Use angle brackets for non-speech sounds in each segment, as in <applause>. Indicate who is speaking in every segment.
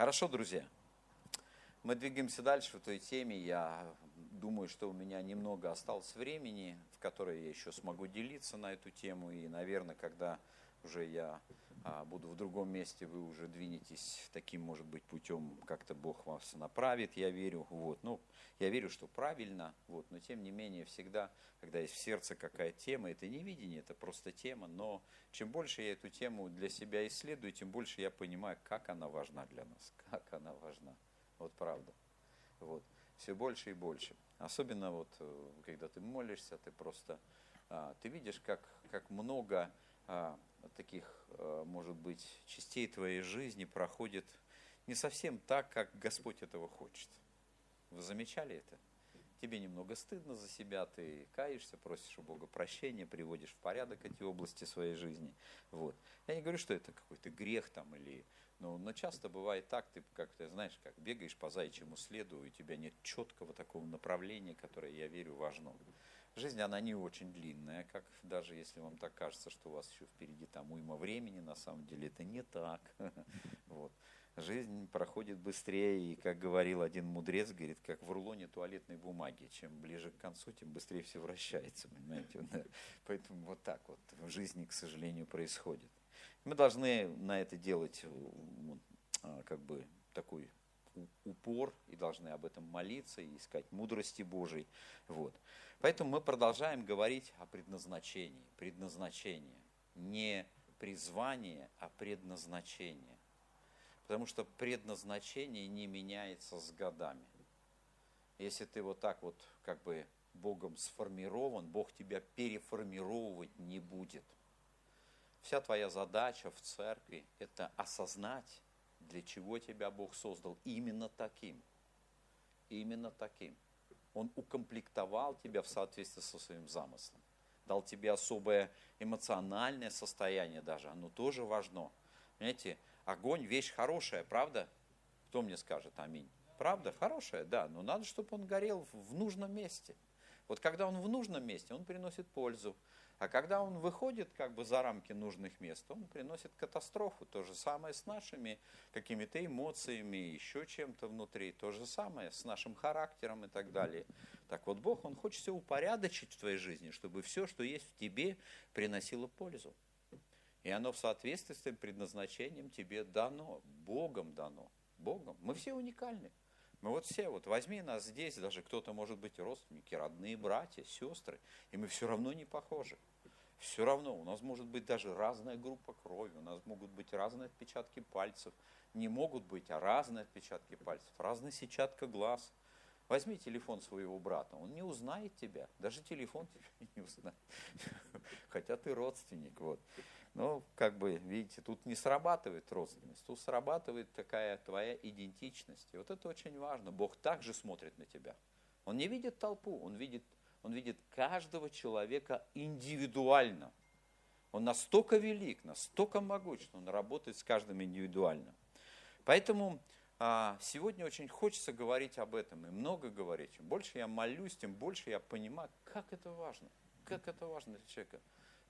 Speaker 1: Хорошо, друзья. Мы двигаемся дальше в этой теме. Я думаю, что у меня немного осталось времени, в которое я еще смогу делиться на эту тему. И, наверное, когда уже я а, буду в другом месте, вы уже двинетесь таким, может быть, путем, как-то Бог вас направит, я верю. Вот. Ну, я верю, что правильно, вот. но тем не менее, всегда, когда есть в сердце какая тема, это не видение, это просто тема, но чем больше я эту тему для себя исследую, тем больше я понимаю, как она важна для нас, <laughs> как она важна. Вот правда. Вот. Все больше и больше. Особенно вот, э, когда ты молишься, ты просто, а, ты видишь, как, как много а, таких, а, может быть, частей твоей жизни проходит не совсем так, как Господь этого хочет. Вы замечали это? тебе немного стыдно за себя, ты каешься, просишь у Бога прощения, приводишь в порядок эти области своей жизни. Вот. Я не говорю, что это какой-то грех там или... Но, но часто бывает так, ты как-то, знаешь, как бегаешь по заячьему следу, и у тебя нет четкого такого направления, которое, я верю, важно. Жизнь, она не очень длинная, как даже если вам так кажется, что у вас еще впереди там уйма времени, на самом деле это не так. <laughs> Вот жизнь проходит быстрее, и, как говорил один мудрец, говорит, как в рулоне туалетной бумаги. Чем ближе к концу, тем быстрее все вращается, понимаете? <laughs> Поэтому вот так вот в жизни, к сожалению, происходит. Мы должны на это делать а, как бы такой упор и должны об этом молиться и искать мудрости Божией. Вот. Поэтому мы продолжаем говорить о предназначении. Предназначение. Не призвание, а предназначение. Потому что предназначение не меняется с годами. Если ты вот так вот как бы Богом сформирован, Бог тебя переформировывать не будет. Вся твоя задача в церкви – это осознать, для чего тебя Бог создал именно таким. Именно таким. Он укомплектовал тебя в соответствии со своим замыслом. Дал тебе особое эмоциональное состояние даже, оно тоже важно. Понимаете, огонь вещь хорошая, правда? Кто мне скажет аминь? Правда? Хорошая, да, но надо, чтобы он горел в нужном месте. Вот когда он в нужном месте, он приносит пользу. А когда он выходит как бы за рамки нужных мест, он приносит катастрофу. То же самое с нашими какими-то эмоциями, еще чем-то внутри. То же самое с нашим характером и так далее. Так вот, Бог, Он хочет все упорядочить в твоей жизни, чтобы все, что есть в тебе, приносило пользу. И оно в соответствии с твоим предназначением тебе дано, Богом дано. Богом. Мы все уникальны. Мы вот все, вот возьми нас здесь, даже кто-то может быть родственники, родные братья, сестры, и мы все равно не похожи. Все равно у нас может быть даже разная группа крови, у нас могут быть разные отпечатки пальцев. Не могут быть, а разные отпечатки пальцев, разная сетчатка глаз. Возьми телефон своего брата, он не узнает тебя, даже телефон <laughs> тебя не узнает, хотя ты родственник. Вот. Но, как бы, видите, тут не срабатывает родственность, тут срабатывает такая твоя идентичность. И вот это очень важно. Бог также смотрит на тебя. Он не видит толпу, он видит, он видит каждого человека индивидуально. Он настолько велик, настолько могуч, что он работает с каждым индивидуально. Поэтому а, сегодня очень хочется говорить об этом и много говорить. Чем больше я молюсь, тем больше я понимаю, как это важно. Как это важно для человека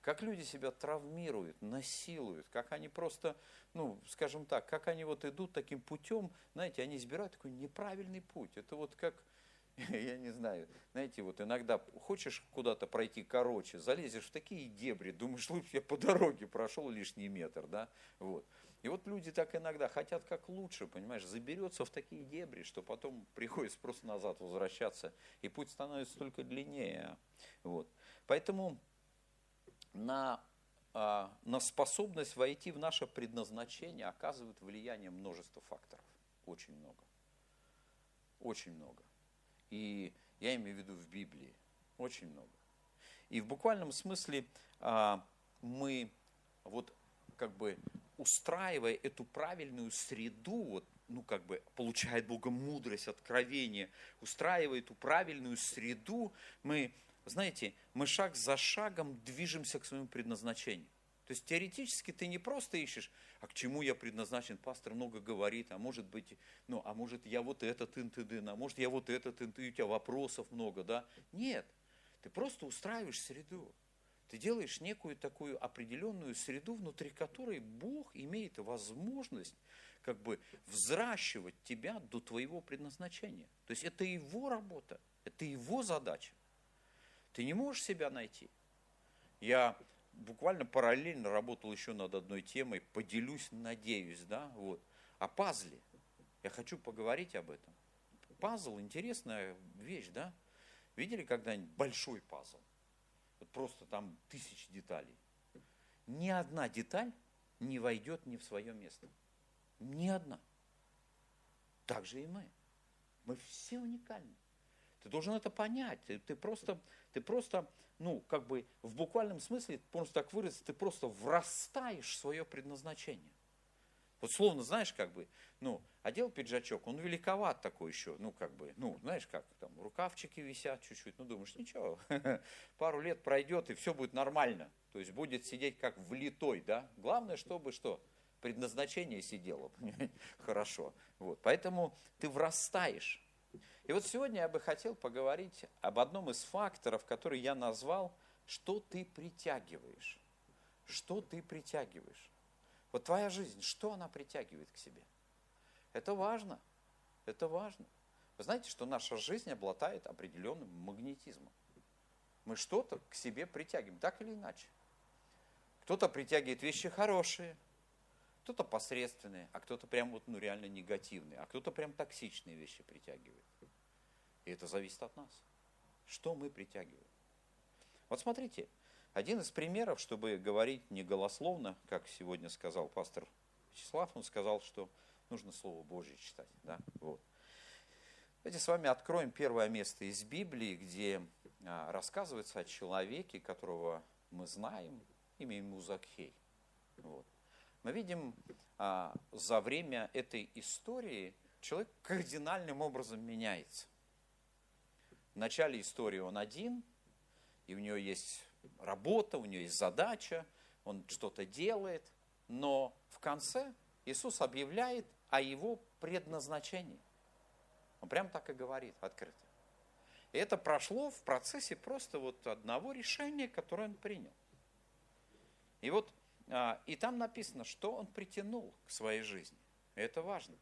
Speaker 1: как люди себя травмируют, насилуют, как они просто, ну, скажем так, как они вот идут таким путем, знаете, они избирают такой неправильный путь. Это вот как, <laughs> я не знаю, знаете, вот иногда хочешь куда-то пройти короче, залезешь в такие дебри, думаешь, лучше я по дороге прошел лишний метр, да, вот. И вот люди так иногда хотят как лучше, понимаешь, заберется в такие дебри, что потом <laughs> приходится просто назад возвращаться, и путь становится только длиннее, вот. Поэтому на, а, на способность войти в наше предназначение оказывает влияние множества факторов. Очень много. Очень много. И я имею в виду в Библии. Очень много. И в буквальном смысле а, мы вот как бы устраивая эту правильную среду, вот, ну как бы получает Бога мудрость, откровение, устраивая эту правильную среду, мы знаете, мы шаг за шагом движемся к своему предназначению. То есть теоретически ты не просто ищешь, а к чему я предназначен, пастор много говорит, а может быть, ну, а может я вот этот интыдын, а может я вот этот интыдын, у тебя вопросов много, да? Нет, ты просто устраиваешь среду. Ты делаешь некую такую определенную среду, внутри которой Бог имеет возможность как бы взращивать тебя до твоего предназначения. То есть это его работа, это его задача. Ты не можешь себя найти. Я буквально параллельно работал еще над одной темой, поделюсь, надеюсь, да, вот, о пазле. Я хочу поговорить об этом. Пазл – интересная вещь, да? Видели когда-нибудь большой пазл? Вот просто там тысячи деталей. Ни одна деталь не войдет ни в свое место. Ни одна. Так же и мы. Мы все уникальны. Ты должен это понять. Ты, ты просто, ты просто, ну, как бы в буквальном смысле, можно так выразиться, ты просто врастаешь в свое предназначение. Вот словно, знаешь, как бы, ну, одел пиджачок, он великоват такой еще, ну, как бы, ну, знаешь, как там, рукавчики висят чуть-чуть, ну, думаешь, ничего, <laughs> пару лет пройдет, и все будет нормально. То есть будет сидеть как влитой, да. Главное, чтобы что? Предназначение сидело, <laughs> хорошо. Вот, поэтому ты врастаешь. И вот сегодня я бы хотел поговорить об одном из факторов, который я назвал, что ты притягиваешь. Что ты притягиваешь. Вот твоя жизнь, что она притягивает к себе? Это важно. Это важно. Вы знаете, что наша жизнь обладает определенным магнетизмом. Мы что-то к себе притягиваем, так или иначе. Кто-то притягивает вещи хорошие, кто-то посредственные, а кто-то прям вот ну, реально негативные, а кто-то прям токсичные вещи притягивает. И это зависит от нас. Что мы притягиваем? Вот смотрите, один из примеров, чтобы говорить не голословно, как сегодня сказал пастор Вячеслав, он сказал, что нужно Слово Божье читать. Да? Вот. Давайте с вами откроем первое место из Библии, где а, рассказывается о человеке, которого мы знаем, имя ему Закхей. Вот. Мы видим, а, за время этой истории человек кардинальным образом меняется. В начале истории он один, и у него есть работа, у него есть задача, он что-то делает, но в конце Иисус объявляет о его предназначении. Он прям так и говорит открыто. И это прошло в процессе просто вот одного решения, которое он принял. И вот, а, и там написано, что он притянул к своей жизни. Это важно.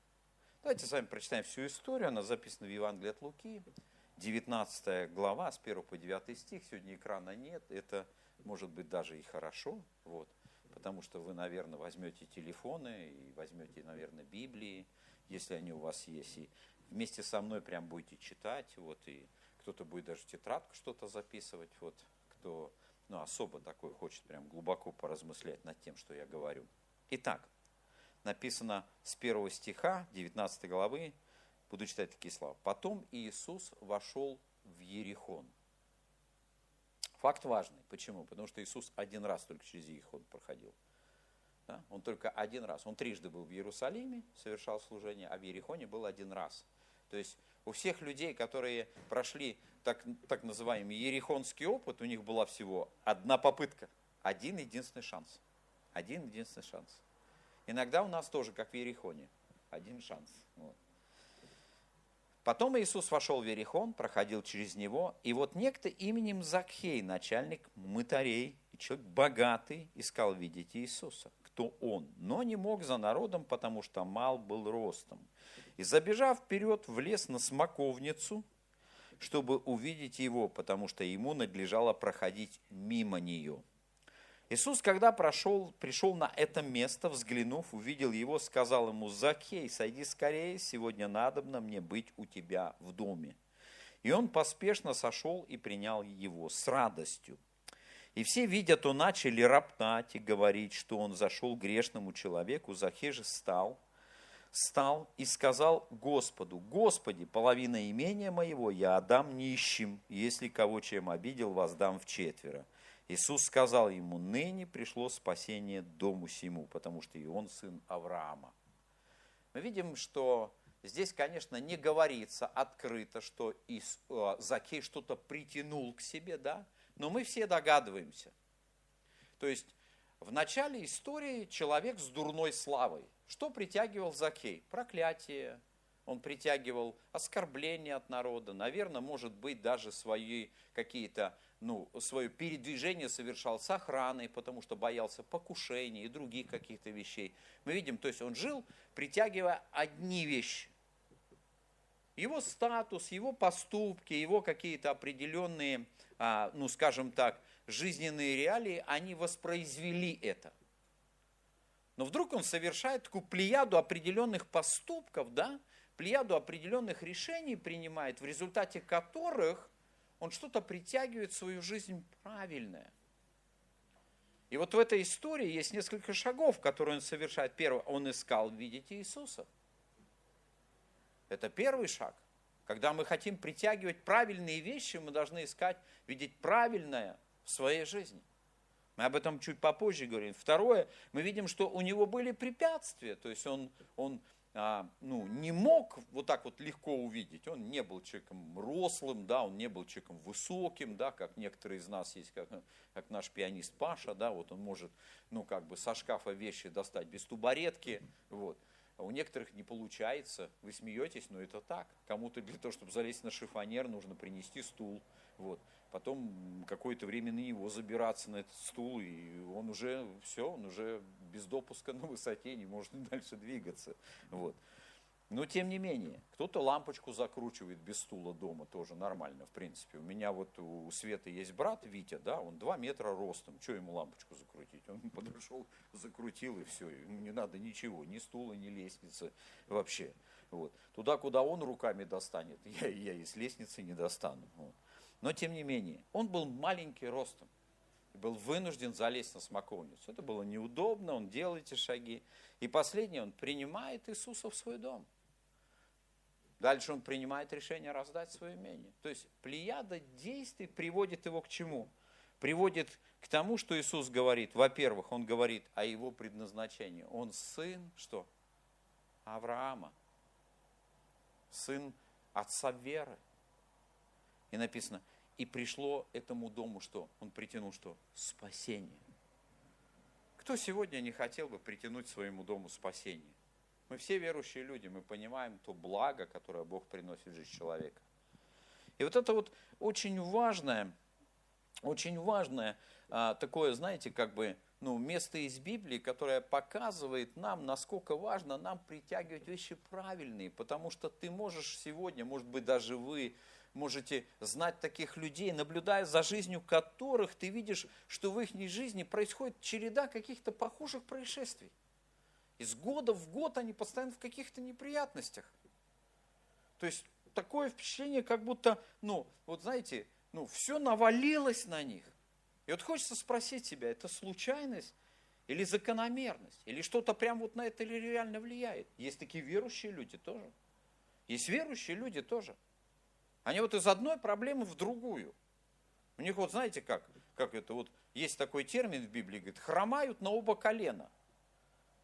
Speaker 1: Давайте с вами прочитаем всю историю, она записана в Евангелии от Луки. 19 глава, с 1 по 9 стих, сегодня экрана нет, это может быть даже и хорошо, вот, потому что вы, наверное, возьмете телефоны и возьмете, наверное, Библии, если они у вас есть, и вместе со мной прям будете читать, вот, и кто-то будет даже тетрадку что-то записывать, вот, кто ну, особо такой хочет прям глубоко поразмышлять над тем, что я говорю. Итак, написано с первого стиха 19 главы, Буду читать такие слова. Потом Иисус вошел в Ерихон. Факт важный. Почему? Потому что Иисус один раз только через Ерихон проходил. Да? Он только один раз. Он трижды был в Иерусалиме, совершал служение, а в Ерихоне был один раз. То есть у всех людей, которые прошли так, так называемый ерихонский опыт, у них была всего одна попытка, один единственный шанс. Один единственный шанс. Иногда у нас тоже, как в Ерихоне, один шанс. Вот. Потом Иисус вошел в Верихон, проходил через него, и вот некто именем Закхей, начальник мытарей, человек богатый, искал видеть Иисуса. Кто он? Но не мог за народом, потому что мал был ростом. И забежав вперед, влез на смоковницу, чтобы увидеть его, потому что ему надлежало проходить мимо нее. Иисус, когда прошел, пришел на это место, взглянув, увидел его, сказал ему, «Закей, сойди скорее, сегодня надобно мне быть у тебя в доме». И он поспешно сошел и принял его с радостью. И все, видя то, начали роптать и говорить, что он зашел грешному человеку. Захей же стал, стал и сказал Господу, «Господи, половина имения моего я отдам нищим, если кого чем обидел, воздам в четверо». Иисус сказал ему, ныне пришло спасение дому сему, потому что и он сын Авраама. Мы видим, что здесь, конечно, не говорится открыто, что э, Закей что-то притянул к себе, да, но мы все догадываемся. То есть в начале истории человек с дурной славой. Что притягивал Закей? Проклятие. Он притягивал оскорбления от народа, наверное, может быть, даже свои какие-то, ну, свое передвижение совершал с охраной, потому что боялся покушений и других каких-то вещей. Мы видим, то есть он жил, притягивая одни вещи. Его статус, его поступки, его какие-то определенные, а, ну, скажем так, жизненные реалии, они воспроизвели это. Но вдруг он совершает такую плеяду определенных поступков, да, плеяду определенных решений принимает, в результате которых он что-то притягивает в свою жизнь правильное. И вот в этой истории есть несколько шагов, которые он совершает. Первое, он искал видеть Иисуса. Это первый шаг. Когда мы хотим притягивать правильные вещи, мы должны искать видеть правильное в своей жизни. Мы об этом чуть попозже говорим. Второе, мы видим, что у него были препятствия, то есть он, он ну, не мог вот так вот легко увидеть. Он не был человеком рослым, да, он не был человеком высоким, да, как некоторые из нас есть, как, как наш пианист Паша, да, вот он может, ну, как бы со шкафа вещи достать без тубаретки, вот. А у некоторых не получается, вы смеетесь, но это так. Кому-то для того, чтобы залезть на шифонер, нужно принести стул, вот потом какое-то время на него забираться на этот стул, и он уже все, он уже без допуска <laughs> на высоте не может <laughs> дальше двигаться. Вот. Но тем не менее, кто-то лампочку закручивает без стула дома, тоже нормально, в принципе. У меня вот у Светы есть брат Витя, да, он 2 метра ростом, что ему лампочку закрутить? Он <laughs> подошел, закрутил и все, ему не надо ничего, ни стула, ни лестницы вообще. Вот. Туда, куда он руками достанет, я, я и с лестницы не достану. Вот. Но тем не менее, он был маленький ростом и был вынужден залезть на смоковницу. Это было неудобно, он делал эти шаги. И последнее, он принимает Иисуса в свой дом. Дальше он принимает решение раздать свое имение. То есть плеяда действий приводит его к чему? Приводит к тому, что Иисус говорит. Во-первых, он говорит о его предназначении. Он сын, что? Авраама. Сын отца веры. И написано, и пришло этому дому что? Он притянул что? Спасение. Кто сегодня не хотел бы притянуть своему дому спасение? Мы все верующие люди, мы понимаем то благо, которое Бог приносит в жизнь человека. И вот это вот очень важное, очень важное а, такое, знаете, как бы, ну, место из Библии, которое показывает нам, насколько важно нам притягивать вещи правильные, потому что ты можешь сегодня, может быть, даже вы можете знать таких людей, наблюдая за жизнью которых ты видишь, что в их жизни происходит череда каких-то похожих происшествий. Из года в год они постоянно в каких-то неприятностях. То есть такое впечатление, как будто, ну, вот знаете, ну, все навалилось на них. И вот хочется спросить себя, это случайность или закономерность? Или что-то прям вот на это реально влияет? Есть такие верующие люди тоже. Есть верующие люди тоже. Они вот из одной проблемы в другую. У них вот знаете как, как это вот, есть такой термин в Библии, говорит, хромают на оба колена.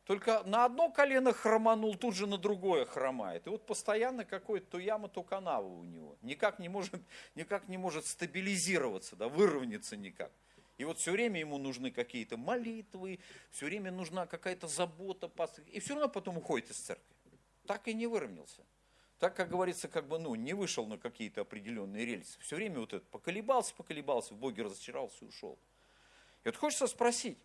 Speaker 1: Только на одно колено хроманул, тут же на другое хромает. И вот постоянно какой-то то яма, то канава у него. Никак не может, никак не может стабилизироваться, да, выровняться никак. И вот все время ему нужны какие-то молитвы, все время нужна какая-то забота. И все равно потом уходит из церкви. Так и не выровнялся так, как говорится, как бы, ну, не вышел на какие-то определенные рельсы. Все время вот это поколебался, поколебался, в Боге разочаровался и ушел. И вот хочется спросить,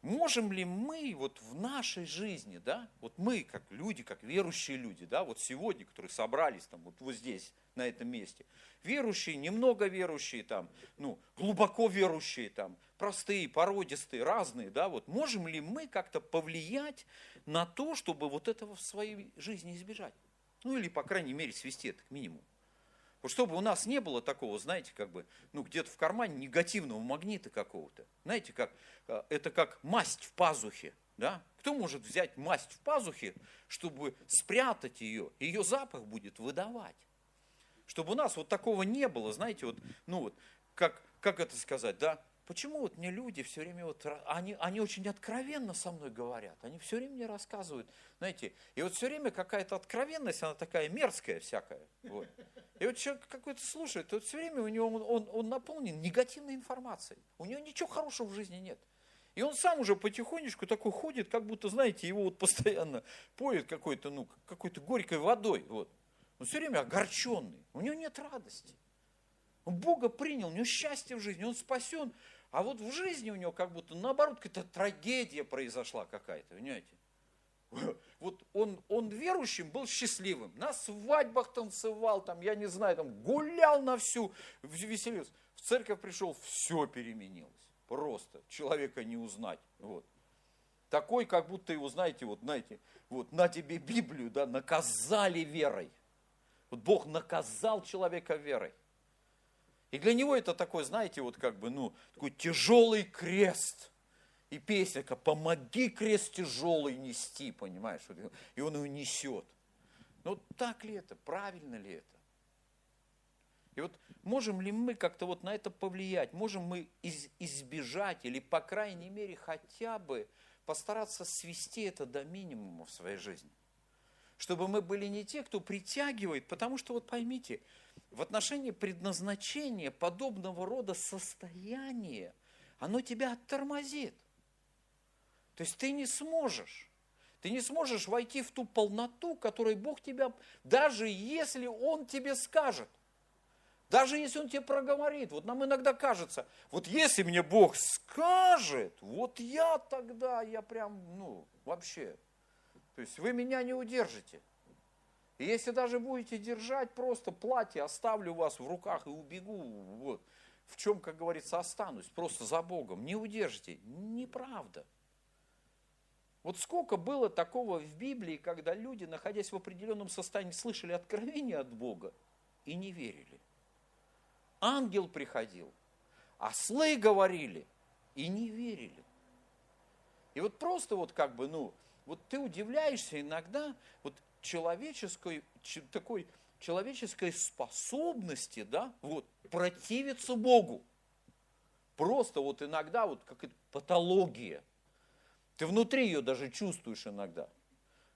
Speaker 1: можем ли мы вот в нашей жизни, да, вот мы, как люди, как верующие люди, да, вот сегодня, которые собрались там вот, вот здесь, на этом месте, верующие, немного верующие там, ну, глубоко верующие там, простые, породистые, разные, да, вот можем ли мы как-то повлиять на то, чтобы вот этого в своей жизни избежать? Ну или, по крайней мере, свести это к минимуму. Чтобы у нас не было такого, знаете, как бы, ну где-то в кармане негативного магнита какого-то. Знаете, как, э, это как масть в пазухе. Да? Кто может взять масть в пазухе, чтобы спрятать ее? Ее запах будет выдавать. Чтобы у нас вот такого не было, знаете, вот, ну вот, как, как это сказать, да? Почему вот мне люди все время вот, они, они очень откровенно со мной говорят, они все время мне рассказывают, знаете, и вот все время какая-то откровенность, она такая мерзкая всякая. Вот. И вот человек какой-то слушает, вот все время у него он, он, он наполнен негативной информацией, у него ничего хорошего в жизни нет. И он сам уже потихонечку такой ходит, как будто, знаете, его вот постоянно поет какой-то, ну, какой-то горькой водой. Вот. Он все время огорченный, у него нет радости. Он Бога принял, у него счастье в жизни, он спасен. А вот в жизни у него как будто наоборот какая-то трагедия произошла какая-то, понимаете? <laughs> Вот он, он верующим был счастливым, на свадьбах танцевал, там, я не знаю, там, гулял на всю, веселился. В церковь пришел, все переменилось. Просто человека не узнать. Вот. Такой, как будто его, знаете, вот, знаете, вот на тебе Библию, да, наказали верой. Вот Бог наказал человека верой. И для него это такой, знаете, вот как бы, ну, такой тяжелый крест. И песенка «Помоги крест тяжелый нести», понимаешь? И он его несет. Ну, так ли это? Правильно ли это? И вот можем ли мы как-то вот на это повлиять? Можем мы из, избежать или, по крайней мере, хотя бы постараться свести это до минимума в своей жизни? Чтобы мы были не те, кто притягивает, потому что, вот поймите, в отношении предназначения подобного рода состояния, оно тебя оттормозит. То есть ты не сможешь. Ты не сможешь войти в ту полноту, которой Бог тебя, даже если Он тебе скажет. Даже если Он тебе проговорит. Вот нам иногда кажется, вот если мне Бог скажет, вот я тогда, я прям, ну, вообще. То есть вы меня не удержите. И если даже будете держать, просто платье оставлю вас в руках и убегу. Вот. В чем, как говорится, останусь, просто за Богом. Не удержите. Неправда. Вот сколько было такого в Библии, когда люди, находясь в определенном состоянии, слышали откровение от Бога и не верили. Ангел приходил, ослы говорили и не верили. И вот просто вот как бы, ну, вот ты удивляешься иногда, вот человеческой, такой человеческой способности, да, вот, противиться Богу. Просто вот иногда вот как это патология. Ты внутри ее даже чувствуешь иногда.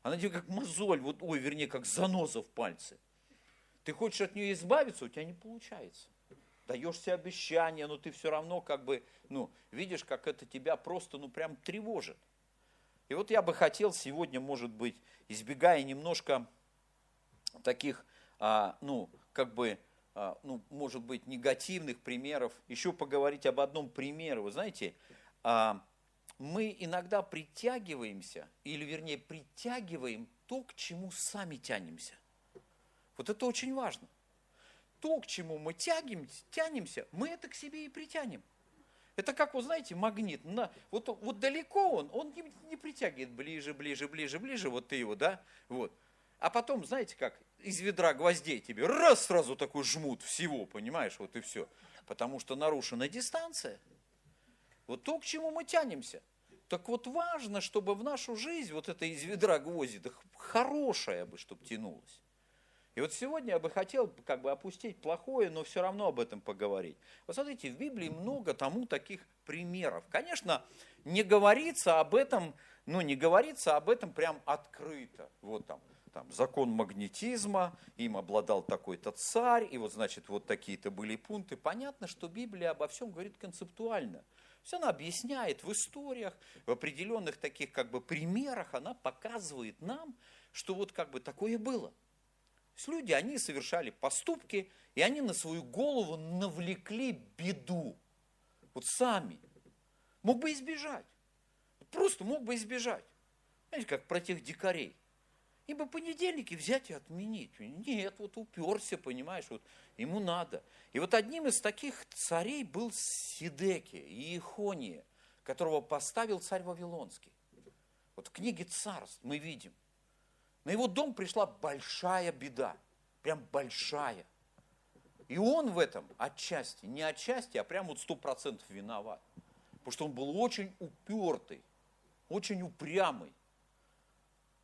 Speaker 1: Она тебе как мозоль, вот, ой, вернее, как заноза в пальце. Ты хочешь от нее избавиться, у тебя не получается. Даешь себе обещания, но ты все равно как бы, ну, видишь, как это тебя просто, ну, прям тревожит. И вот я бы хотел сегодня, может быть, избегая немножко таких, а, ну, как бы, а, ну, может быть, негативных примеров, еще поговорить об одном примере. Вы знаете, а, мы иногда притягиваемся, или вернее притягиваем то, к чему сами тянемся. Вот это очень важно. То, к чему мы тянем, тянемся, мы это к себе и притянем. Это как, вы знаете, магнит. На, вот, вот далеко он, он не, не притягивает ближе, ближе, ближе, ближе, вот ты его, да? Вот. А потом, знаете как, из ведра гвоздей тебе раз сразу такой жмут всего, понимаешь, вот и все. Потому что нарушена дистанция. Вот то, к чему мы тянемся. Так вот важно, чтобы в нашу жизнь вот это из ведра гвозди, да хорошее бы, чтобы тянулось. И вот сегодня я бы хотел как бы опустить плохое, но все равно об этом поговорить. Вот смотрите, в Библии много тому таких примеров. Конечно, не говорится об этом, ну не говорится об этом прям открыто. Вот там, там закон магнетизма, им обладал такой-то царь, и вот значит вот такие-то были пункты. Понятно, что Библия обо всем говорит концептуально. Все она объясняет в историях, в определенных таких как бы примерах, она показывает нам, что вот как бы такое было – есть люди, они совершали поступки, и они на свою голову навлекли беду. Вот сами. Мог бы избежать. Просто мог бы избежать. Знаете, как про тех дикарей. Им бы понедельники взять и отменить. Нет, вот уперся, понимаешь, вот ему надо. И вот одним из таких царей был Сидеки, Иехония, которого поставил царь Вавилонский. Вот в книге царств мы видим – на его дом пришла большая беда, прям большая. И он в этом отчасти, не отчасти, а прям вот сто процентов виноват. Потому что он был очень упертый, очень упрямый.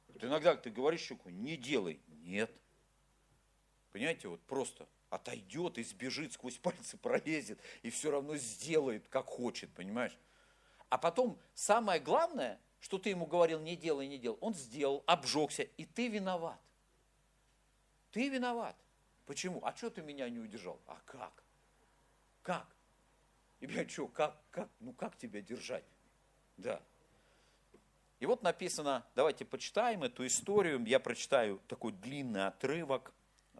Speaker 1: Вот иногда ты говоришь человеку, не делай. Нет. Понимаете, вот просто отойдет и сбежит, сквозь пальцы пролезет, и все равно сделает, как хочет, понимаешь? А потом самое главное – что ты ему говорил, не делай, не делай. Он сделал, обжегся, и ты виноват. Ты виноват. Почему? А что ты меня не удержал? А как? Как? И я что, как, как, ну как тебя держать? Да. И вот написано, давайте почитаем эту историю. Я прочитаю такой длинный отрывок.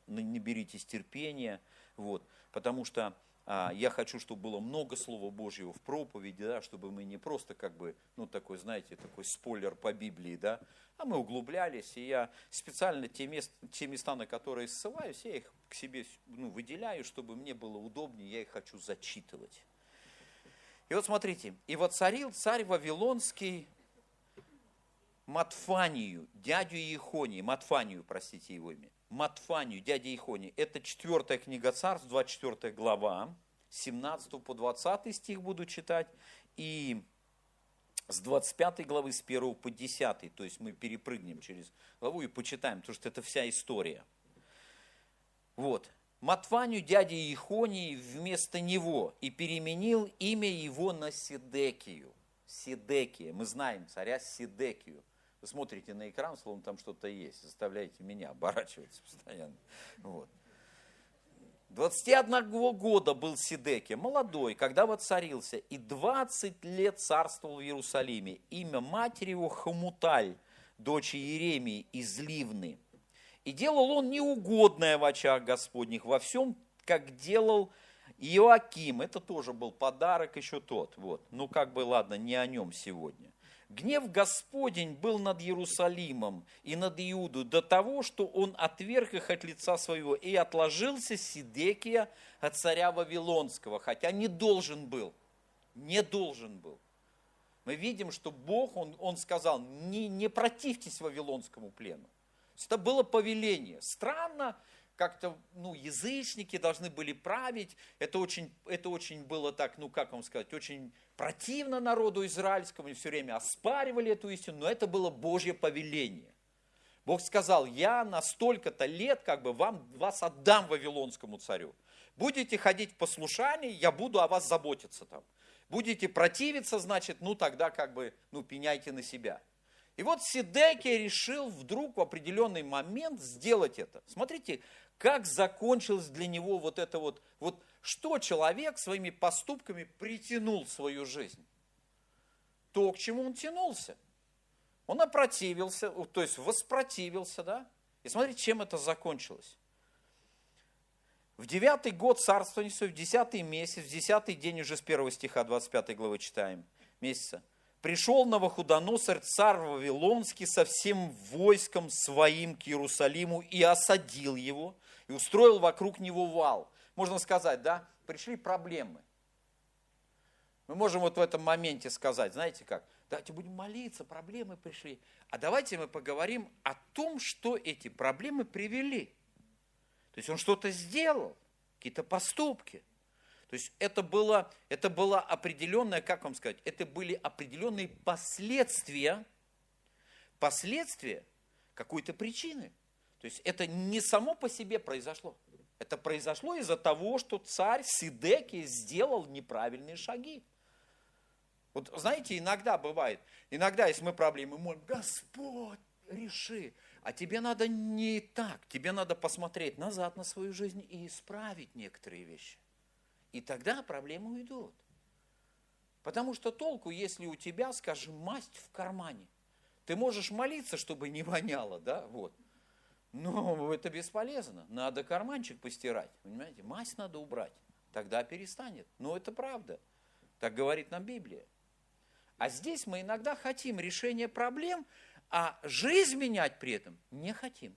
Speaker 1: Не беритесь терпения. Вот, потому что я хочу, чтобы было много Слова Божьего в проповеди, да, чтобы мы не просто как бы, ну такой, знаете, такой спойлер по Библии, да, а мы углублялись, и я специально те, мест, те места, на которые ссылаюсь, я их к себе ну, выделяю, чтобы мне было удобнее, я их хочу зачитывать. И вот смотрите, и воцарил царь Вавилонский Матфанию, дядю Иехонии, Матфанию, простите его имя, Матфанию, дядя Ихони. Это четвертая книга царств, 24 глава, 17 по 20 стих буду читать, и с 25 главы, с 1 по 10, то есть мы перепрыгнем через главу и почитаем, потому что это вся история. Вот. Матфанию дядя Ихонии вместо него и переменил имя его на Сидекию. Сидекия. Мы знаем царя Сидекию. Смотрите на экран, словно там что-то есть, заставляете меня оборачиваться постоянно. Вот. 21 года был Сидеке, молодой, когда воцарился, и 20 лет царствовал в Иерусалиме. Имя матери его Хамуталь, дочь Иеремии из Ливны. И делал он неугодное в очах Господних во всем, как делал Иоаким. Это тоже был подарок еще тот. Вот. Ну, как бы, ладно, не о нем сегодня. Гнев Господень был над Иерусалимом и над Иуду до того, что он отверг их от лица своего и отложился Сидекия от царя Вавилонского, хотя не должен был, не должен был. Мы видим, что Бог, Он, он сказал, не, не противьтесь Вавилонскому плену. Это было повеление. Странно, как-то, ну, язычники должны были править. Это очень, это очень было так, ну, как вам сказать, очень противно народу израильскому, и все время оспаривали эту истину, но это было Божье повеление. Бог сказал, я на столько-то лет как бы вам, вас отдам Вавилонскому царю. Будете ходить в послушании, я буду о вас заботиться там. Будете противиться, значит, ну тогда как бы, ну пеняйте на себя. И вот Сидекия решил вдруг в определенный момент сделать это. Смотрите, как закончилось для него вот это вот, вот что человек своими поступками притянул в свою жизнь? То, к чему он тянулся. Он опротивился, то есть воспротивился, да? И смотрите, чем это закончилось. В девятый год царствования в десятый месяц, в десятый день уже с первого стиха 25 главы читаем, месяца, пришел Новохудоносор, царь Вавилонский, со всем войском своим к Иерусалиму и осадил его, и устроил вокруг него вал. Можно сказать, да, пришли проблемы. Мы можем вот в этом моменте сказать, знаете как, давайте будем молиться, проблемы пришли. А давайте мы поговорим о том, что эти проблемы привели. То есть он что-то сделал, какие-то поступки. То есть это было, это было определенное, как вам сказать, это были определенные последствия, последствия какой-то причины. То есть это не само по себе произошло. Это произошло из-за того, что царь Сидеки сделал неправильные шаги. Вот знаете, иногда бывает, иногда, если мы проблемы, мы молим, Господь, реши. А тебе надо не так, тебе надо посмотреть назад на свою жизнь и исправить некоторые вещи. И тогда проблемы уйдут. Потому что толку, если у тебя, скажем, масть в кармане. Ты можешь молиться, чтобы не воняло, да, вот. Но это бесполезно. Надо карманчик постирать. Понимаете? Мазь надо убрать. Тогда перестанет. Но это правда. Так говорит нам Библия. А здесь мы иногда хотим решения проблем, а жизнь менять при этом не хотим.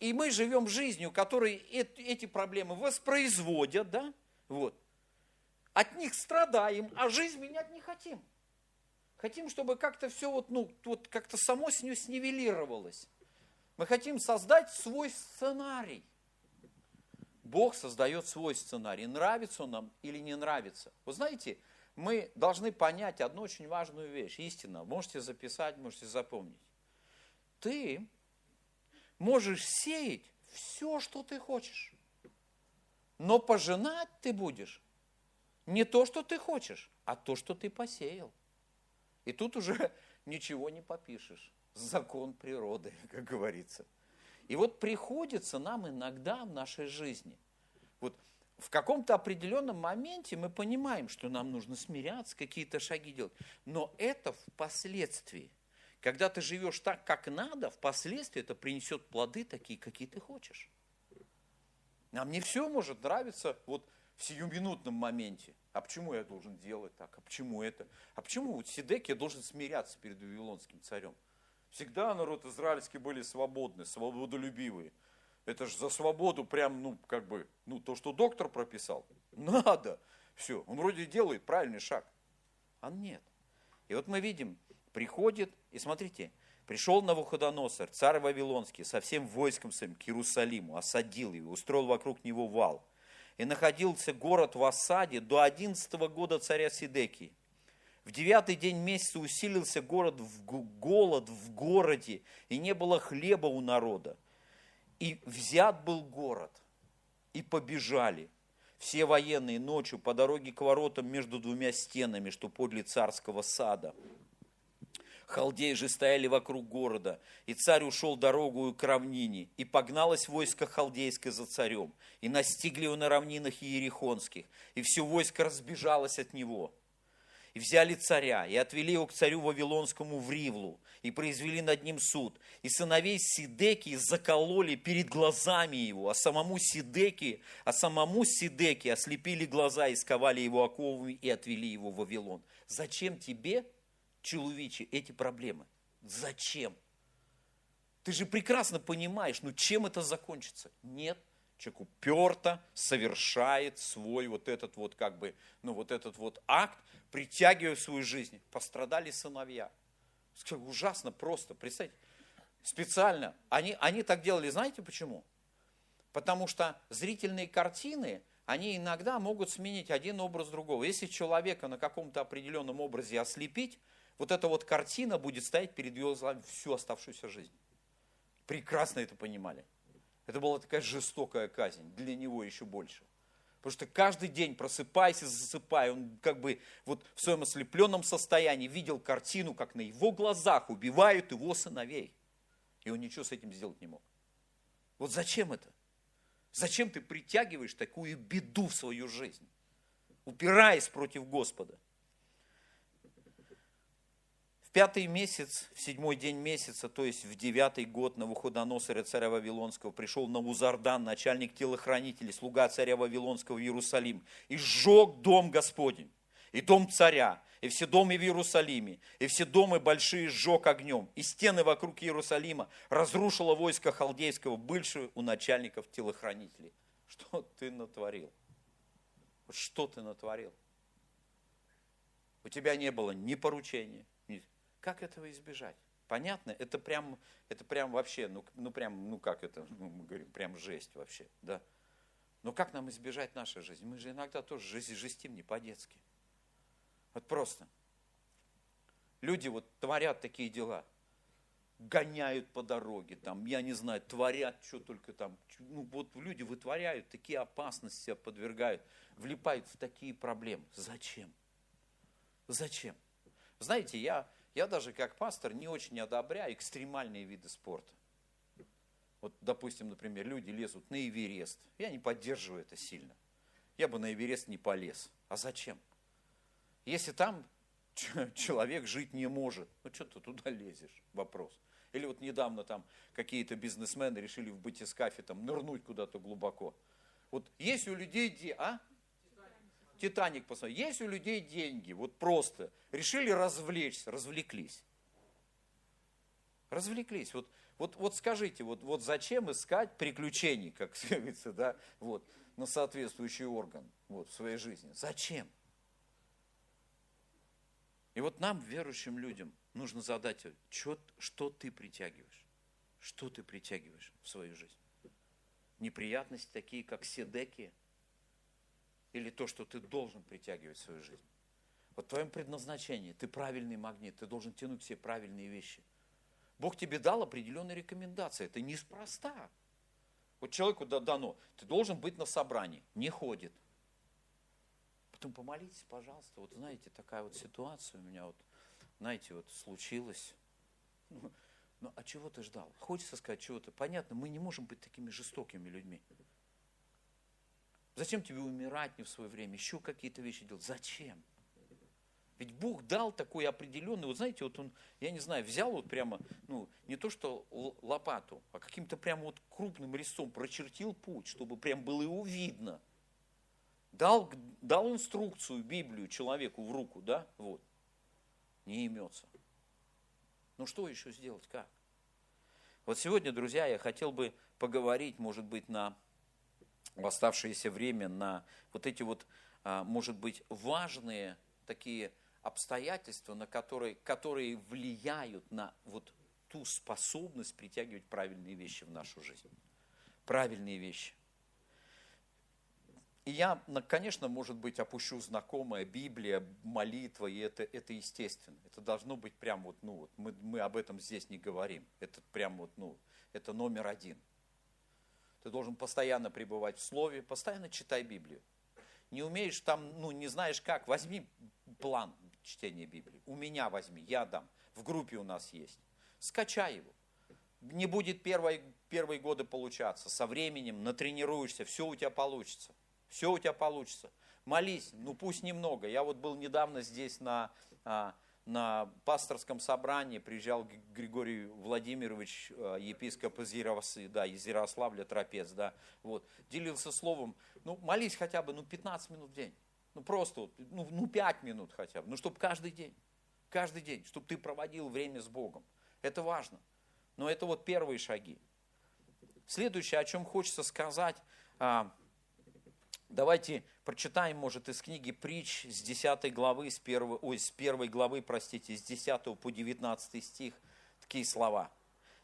Speaker 1: И мы живем жизнью, которой эти проблемы воспроизводят, да, вот. От них страдаем, а жизнь менять не хотим. Хотим, чтобы как-то все вот, ну, вот как-то само с нее снивелировалось. Мы хотим создать свой сценарий. Бог создает свой сценарий. Нравится он нам или не нравится. Вы знаете, мы должны понять одну очень важную вещь. Истина. Можете записать, можете запомнить. Ты можешь сеять все, что ты хочешь. Но пожинать ты будешь не то, что ты хочешь, а то, что ты посеял. И тут уже <laughs> ничего не попишешь закон природы, <laughs> как говорится. И вот приходится нам иногда в нашей жизни, вот в каком-то определенном моменте мы понимаем, что нам нужно смиряться, какие-то шаги делать. Но это впоследствии. Когда ты живешь так, как надо, впоследствии это принесет плоды такие, какие ты хочешь. Нам не все может нравиться вот в сиюминутном моменте. А почему я должен делать так? А почему это? А почему вот Сидекия должен смиряться перед Вавилонским царем? Всегда народ израильский были свободны, свободолюбивые. Это же за свободу прям, ну, как бы, ну, то, что доктор прописал. Надо. Все, он вроде делает правильный шаг. А нет. И вот мы видим, приходит, и смотрите, пришел Навуходоносор, царь Вавилонский, со всем войском своим к Иерусалиму, осадил его, устроил вокруг него вал. И находился город в осаде до 11 года царя Сидекии. В девятый день месяца усилился город в голод в городе, и не было хлеба у народа. И взят был город, и побежали все военные ночью по дороге к воротам между двумя стенами, что подле царского сада. Халдеи же стояли вокруг города, и царь ушел дорогу к равнине, и погналось войско халдейское за царем, и настигли его на равнинах Иерихонских, и все войско разбежалось от него – и взяли царя, и отвели его к царю Вавилонскому в Ривлу, и произвели над ним суд. И сыновей Сидеки закололи перед глазами его, а самому Сидеки, а самому Сидеки ослепили глаза и сковали его оковами и отвели его в Вавилон. Зачем тебе, человечи, эти проблемы? Зачем? Ты же прекрасно понимаешь, ну чем это закончится? Нет, человек уперто совершает свой вот этот вот как бы, ну вот этот вот акт, притягивая в свою жизнь. Пострадали сыновья. Ужасно просто, представьте. Специально. Они, они так делали, знаете почему? Потому что зрительные картины, они иногда могут сменить один образ другого. Если человека на каком-то определенном образе ослепить, вот эта вот картина будет стоять перед его глазами всю оставшуюся жизнь. Прекрасно это понимали. Это была такая жестокая казнь, для него еще больше. Потому что каждый день, просыпаясь и засыпая, он как бы вот в своем ослепленном состоянии видел картину, как на его глазах убивают его сыновей. И он ничего с этим сделать не мог. Вот зачем это? Зачем ты притягиваешь такую беду в свою жизнь, упираясь против Господа? Пятый месяц, в седьмой день месяца, то есть в девятый год Навуходоносора царя Вавилонского пришел Навузардан, начальник телохранителей, слуга царя Вавилонского в Иерусалим, и сжег дом Господень, и дом царя, и все дома в Иерусалиме, и все дома большие сжег огнем, и стены вокруг Иерусалима разрушило войско халдейского, бывшего у начальников телохранителей. Что ты натворил? Что ты натворил? У тебя не было ни поручения, как этого избежать? Понятно? Это прям, это прям вообще, ну, ну прям, ну как это, ну, мы говорим, прям жесть вообще, да. Но как нам избежать нашей жизни? Мы же иногда тоже жестим не по-детски. Вот просто. Люди вот творят такие дела, гоняют по дороге, там, я не знаю, творят, что только там. Ну, вот люди вытворяют, такие опасности себя подвергают, влипают в такие проблемы. Зачем? Зачем? Знаете, я я даже как пастор не очень одобряю экстремальные виды спорта. Вот, допустим, например, люди лезут на Эверест. Я не поддерживаю это сильно. Я бы на Эверест не полез. А зачем? Если там <laughs> человек жить не может, ну что ты туда лезешь? Вопрос. Или вот недавно там какие-то бизнесмены решили в батискафе там нырнуть куда-то глубоко. Вот есть у людей, а? Титаник посмотреть. Есть у людей деньги, вот просто. Решили развлечься, развлеклись. Развлеклись. Вот, вот, вот скажите, вот, вот зачем искать приключений, как <laughs> говорится, да, вот, на соответствующий орган вот, в своей жизни? Зачем? И вот нам, верующим людям, нужно задать, что, что ты притягиваешь? Что ты притягиваешь в свою жизнь? Неприятности такие, как седеки, или то, что ты должен притягивать в свою жизнь. Вот в твоем предназначении ты правильный магнит, ты должен тянуть все правильные вещи. Бог тебе дал определенные рекомендации, это неспроста. Вот человеку дано, ты должен быть на собрании, не ходит. Потом помолитесь, пожалуйста, вот знаете, такая вот ситуация у меня вот, знаете, вот случилась. Ну, ну а чего ты ждал? Хочется сказать чего-то. Понятно, мы не можем быть такими жестокими людьми. Зачем тебе умирать не в свое время, еще какие-то вещи делать? Зачем? Ведь Бог дал такой определенный, вот знаете, вот он, я не знаю, взял вот прямо, ну, не то что лопату, а каким-то прямо вот крупным резцом прочертил путь, чтобы прям было его видно. Дал, дал инструкцию, Библию человеку в руку, да, вот. Не имется. Ну что еще сделать, как? Вот сегодня, друзья, я хотел бы поговорить, может быть, на в оставшееся время на вот эти вот, а, может быть, важные такие обстоятельства, на которые, которые влияют на вот ту способность притягивать правильные вещи в нашу жизнь. Правильные вещи. И я, конечно, может быть, опущу знакомая Библия, молитва, и это, это естественно. Это должно быть прям вот, ну вот, мы, мы об этом здесь не говорим. Это прям вот, ну, это номер один. Ты должен постоянно пребывать в Слове, постоянно читай Библию. Не умеешь там, ну, не знаешь как, возьми план чтения Библии. У меня возьми, я дам. В группе у нас есть. Скачай его. Не будет первые, первые годы получаться. Со временем натренируешься, все у тебя получится. Все у тебя получится. Молись, ну пусть немного. Я вот был недавно здесь на, а, на пасторском собрании, приезжал Григорий Владимирович, а, епископ из, Яросы, да, из Ярославля, Трапец, да, вот, делился словом, ну молись хотя бы, ну 15 минут в день. Ну просто, ну, ну 5 минут хотя бы, ну чтобы каждый день, каждый день, чтобы ты проводил время с Богом. Это важно. Но это вот первые шаги. Следующее, о чем хочется сказать, а, Давайте прочитаем, может, из книги Притч с 10 главы, с 1, ой, с 1 главы, простите, с 10 по 19 стих, такие слова.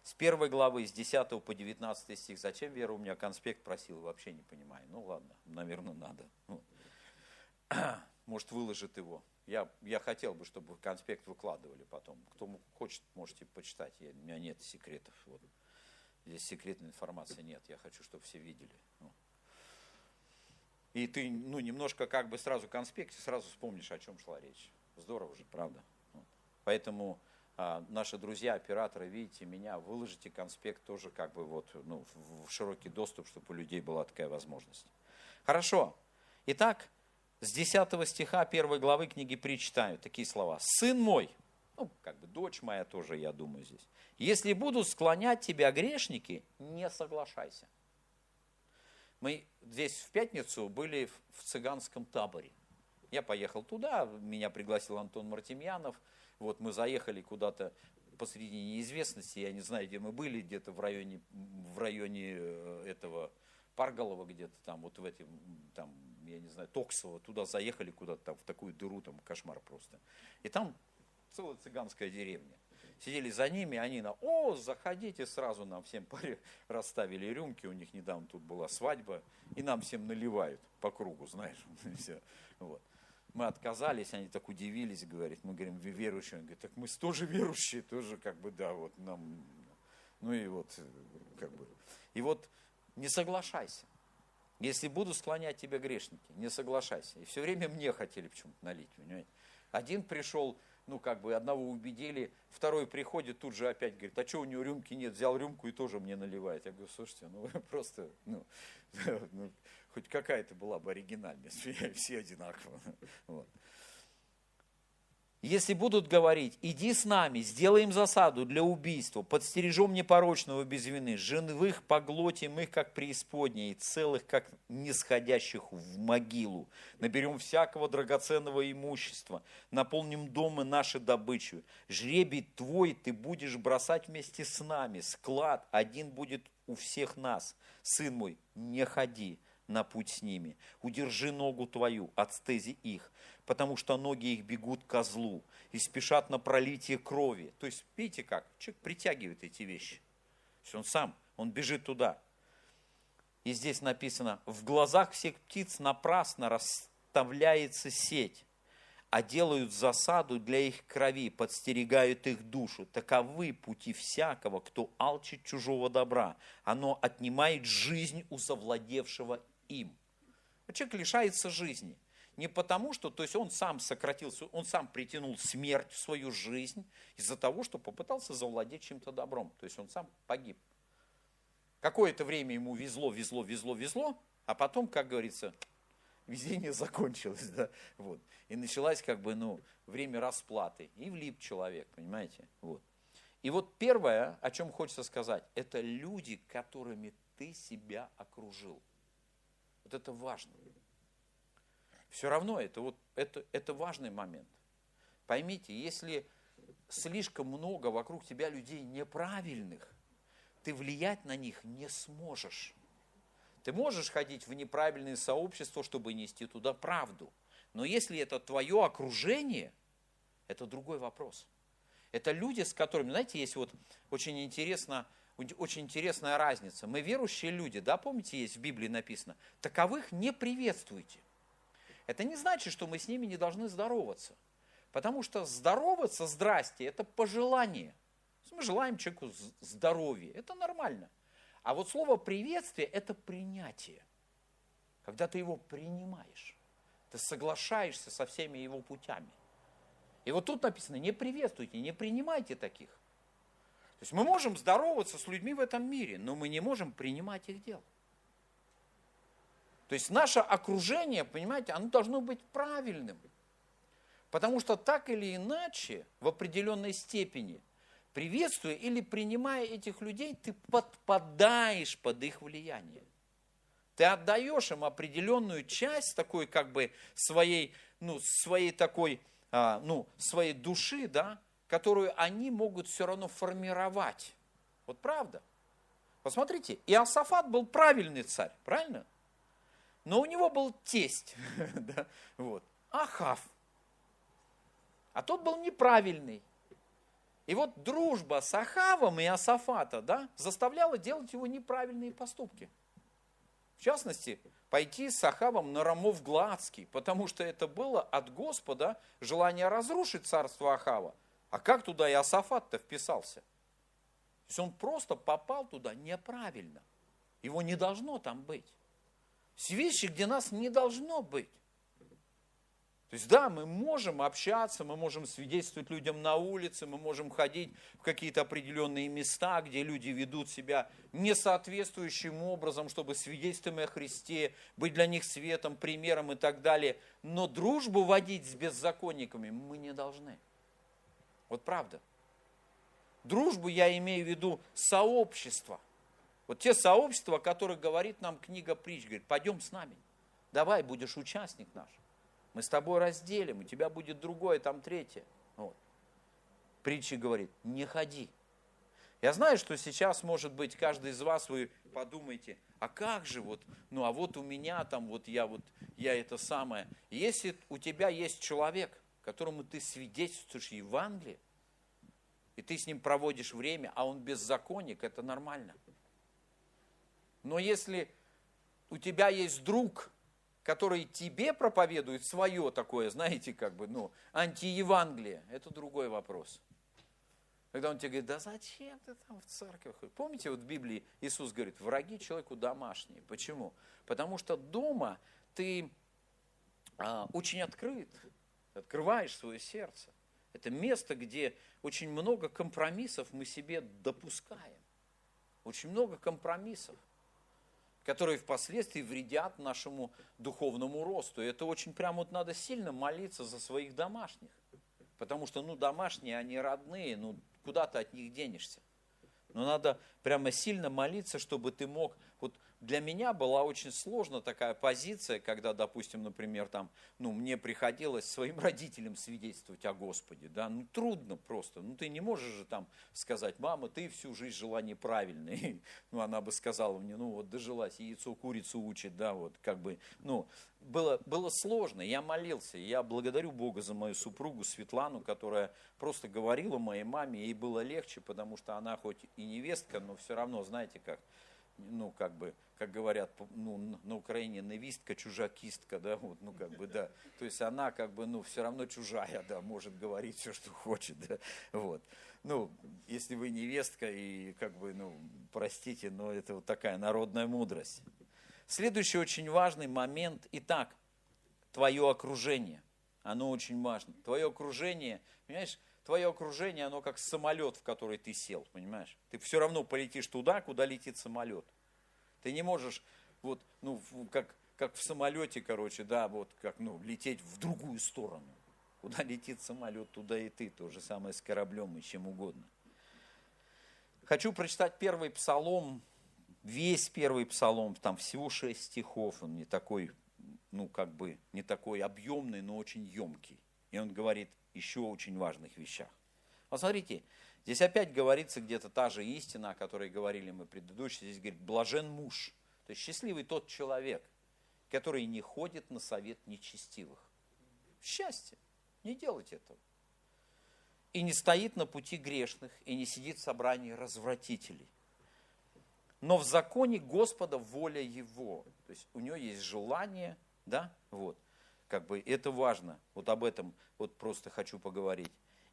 Speaker 1: С 1 главы, с 10 по 19 стих. Зачем Вера у меня конспект просил, вообще не понимаю. Ну ладно, наверное, надо. Ну, <clears throat> может, выложит его. Я, я хотел бы, чтобы конспект выкладывали потом. Кто хочет, можете почитать. Я, у меня нет секретов. Вот. Здесь секретной информации нет. Я хочу, чтобы все видели. Ну. И ты, ну, немножко как бы сразу конспекте, сразу вспомнишь, о чем шла речь. Здорово же, правда? Вот. Поэтому а, наши друзья, операторы, видите меня, выложите конспект тоже как бы вот, ну, в, в широкий доступ, чтобы у людей была такая возможность. Хорошо. Итак, с 10 стиха 1 главы книги причитаю такие слова. «Сын мой, ну, как бы дочь моя тоже, я думаю, здесь. Если будут склонять тебя грешники, не соглашайся. Мы здесь в пятницу были в цыганском таборе. Я поехал туда, меня пригласил Антон Мартемьянов. Вот мы заехали куда-то посреди неизвестности, я не знаю, где мы были, где-то в районе, в районе э, этого Парголова где-то там, вот в этом, там, я не знаю, Токсово, туда заехали куда-то там, в такую дыру, там кошмар просто. И там целая цыганская деревня сидели за ними, они на, о, заходите, сразу нам всем <laughs> расставили рюмки, у них недавно тут была свадьба, и нам всем наливают по кругу, знаешь, <laughs> все. Вот. Мы отказались, они так удивились, говорят, мы говорим, вы верующие, он говорит, так мы тоже верующие, тоже как бы, да, вот нам, ну и вот, как бы, и вот не соглашайся. Если буду склонять тебя грешники, не соглашайся. И все время мне хотели почему-то налить, понимаете. Один пришел, ну, как бы одного убедили, второй приходит, тут же опять говорит, а что у него рюмки нет, взял рюмку и тоже мне наливает. Я говорю, слушайте, ну <laughs> просто, ну, <laughs> ну хоть какая-то была бы оригинальность, <laughs> все одинаково. Вот. Если будут говорить, иди с нами, сделаем засаду для убийства, подстережем непорочного без вины, живых поглотим их, как преисподней, целых, как нисходящих в могилу. Наберем всякого драгоценного имущества, наполним дома наши добычу. Жребий твой ты будешь бросать вместе с нами, склад один будет у всех нас. Сын мой, не ходи на путь с ними, удержи ногу твою от стези их, потому что ноги их бегут козлу и спешат на пролитие крови. То есть, видите как, человек притягивает эти вещи. То есть он сам, он бежит туда. И здесь написано, в глазах всех птиц напрасно расставляется сеть, а делают засаду для их крови, подстерегают их душу. Таковы пути всякого, кто алчит чужого добра. Оно отнимает жизнь у завладевшего им. Человек лишается жизни – не потому, что, то есть он сам сократился, он сам притянул смерть в свою жизнь из-за того, что попытался завладеть чем-то добром. То есть он сам погиб. Какое-то время ему везло, везло, везло, везло, А потом, как говорится, <laughs> везение закончилось, да, вот. И началось как бы, ну, время расплаты. И влип человек, понимаете, вот. И вот первое, о чем хочется сказать, это люди, которыми ты себя окружил. Вот это важно. Все равно это, вот, это, это важный момент. Поймите, если слишком много вокруг тебя людей неправильных, ты влиять на них не сможешь. Ты можешь ходить в неправильные сообщества, чтобы нести туда правду. Но если это твое окружение, это другой вопрос. Это люди, с которыми, знаете, есть вот очень интересно, очень интересная разница. Мы верующие люди, да, помните, есть в Библии написано, таковых не приветствуйте. Это не значит, что мы с ними не должны здороваться. Потому что здороваться, здрасте, это пожелание. Мы желаем человеку здоровья, это нормально. А вот слово приветствие – это принятие. Когда ты его принимаешь, ты соглашаешься со всеми его путями. И вот тут написано, не приветствуйте, не принимайте таких. То есть мы можем здороваться с людьми в этом мире, но мы не можем принимать их дел. То есть наше окружение, понимаете, оно должно быть правильным. Потому что так или иначе, в определенной степени, приветствуя или принимая этих людей, ты подпадаешь под их влияние. Ты отдаешь им определенную часть такой как бы своей, ну, своей такой, а, ну, своей души, да, которую они могут все равно формировать. Вот правда. Посмотрите, Иосафат был правильный царь, правильно? Но у него был тесть, <laughs> да, вот, Ахав. А тот был неправильный. И вот дружба с Ахавом и Асафата да, заставляла делать его неправильные поступки. В частности, пойти с Ахавом на Рамов Гладский, потому что это было от Господа желание разрушить царство Ахава. А как туда и Асафат-то вписался? То есть он просто попал туда неправильно. Его не должно там быть. Есть вещи, где нас не должно быть. То есть да, мы можем общаться, мы можем свидетельствовать людям на улице, мы можем ходить в какие-то определенные места, где люди ведут себя несоответствующим образом, чтобы свидетельством о Христе, быть для них светом, примером и так далее. Но дружбу водить с беззаконниками мы не должны. Вот правда. Дружбу я имею в виду сообщество. Вот те сообщества, о которых говорит нам книга притч, говорит, пойдем с нами, давай, будешь участник наш. Мы с тобой разделим, у тебя будет другое, там третье. Вот. Притча говорит, не ходи. Я знаю, что сейчас, может быть, каждый из вас, вы подумаете, а как же вот, ну а вот у меня там, вот я вот, я это самое. Если у тебя есть человек, которому ты свидетельствуешь Евангелие, и ты с ним проводишь время, а он беззаконник, это нормально. Но если у тебя есть друг, который тебе проповедует свое такое, знаете, как бы, ну, антиевангелие, это другой вопрос. Когда он тебе говорит, да зачем ты там в церковь ходишь? Помните, вот в Библии Иисус говорит, враги человеку домашние. Почему? Потому что дома ты а, очень открыт, открываешь свое сердце. Это место, где очень много компромиссов мы себе допускаем. Очень много компромиссов которые впоследствии вредят нашему духовному росту. И это очень прямо вот надо сильно молиться за своих домашних. Потому что, ну, домашние, они родные, ну, куда ты от них денешься? Но надо прямо сильно молиться, чтобы ты мог вот для меня была очень сложна такая позиция, когда, допустим, например, там, ну, мне приходилось своим <laughs> родителям свидетельствовать о Господе, да, ну, трудно просто, ну, ты не можешь же там сказать, мама, ты всю жизнь жила неправильно, <laughs> и, ну, она бы сказала мне, ну, вот дожилась, яйцо курицу учит, да, вот, как бы, ну, было, было сложно, я молился, я благодарю Бога за мою супругу Светлану, которая просто говорила моей маме, ей было легче, потому что она хоть и невестка, но все равно, знаете как, ну, как бы, как говорят ну, на Украине, невистка, чужакистка, да, вот, ну, как бы, да, то есть она, как бы, ну, все равно чужая, да, может говорить все, что хочет, да, вот. Ну, если вы невестка, и, как бы, ну, простите, но это вот такая народная мудрость. Следующий очень важный момент, итак, твое окружение, оно очень важно. Твое окружение, понимаешь, твое окружение, оно как самолет, в который ты сел, понимаешь? Ты все равно полетишь туда, куда летит самолет. Ты не можешь, вот, ну, как, как в самолете, короче, да, вот как, ну, лететь в другую сторону. Куда летит самолет, туда и ты. То же самое с кораблем и чем угодно. Хочу прочитать первый псалом, весь первый псалом, там всего шесть стихов, он не такой, ну, как бы, не такой объемный, но очень емкий. И он говорит еще очень важных вещах. Вот смотрите, здесь опять говорится где-то та же истина, о которой говорили мы предыдущие. Здесь говорит, блажен муж, то есть счастливый тот человек, который не ходит на совет нечестивых. Счастье, не делать этого. И не стоит на пути грешных, и не сидит в собрании развратителей. Но в законе Господа воля Его. То есть у него есть желание, да, вот. Как бы это важно. Вот об этом вот просто хочу поговорить.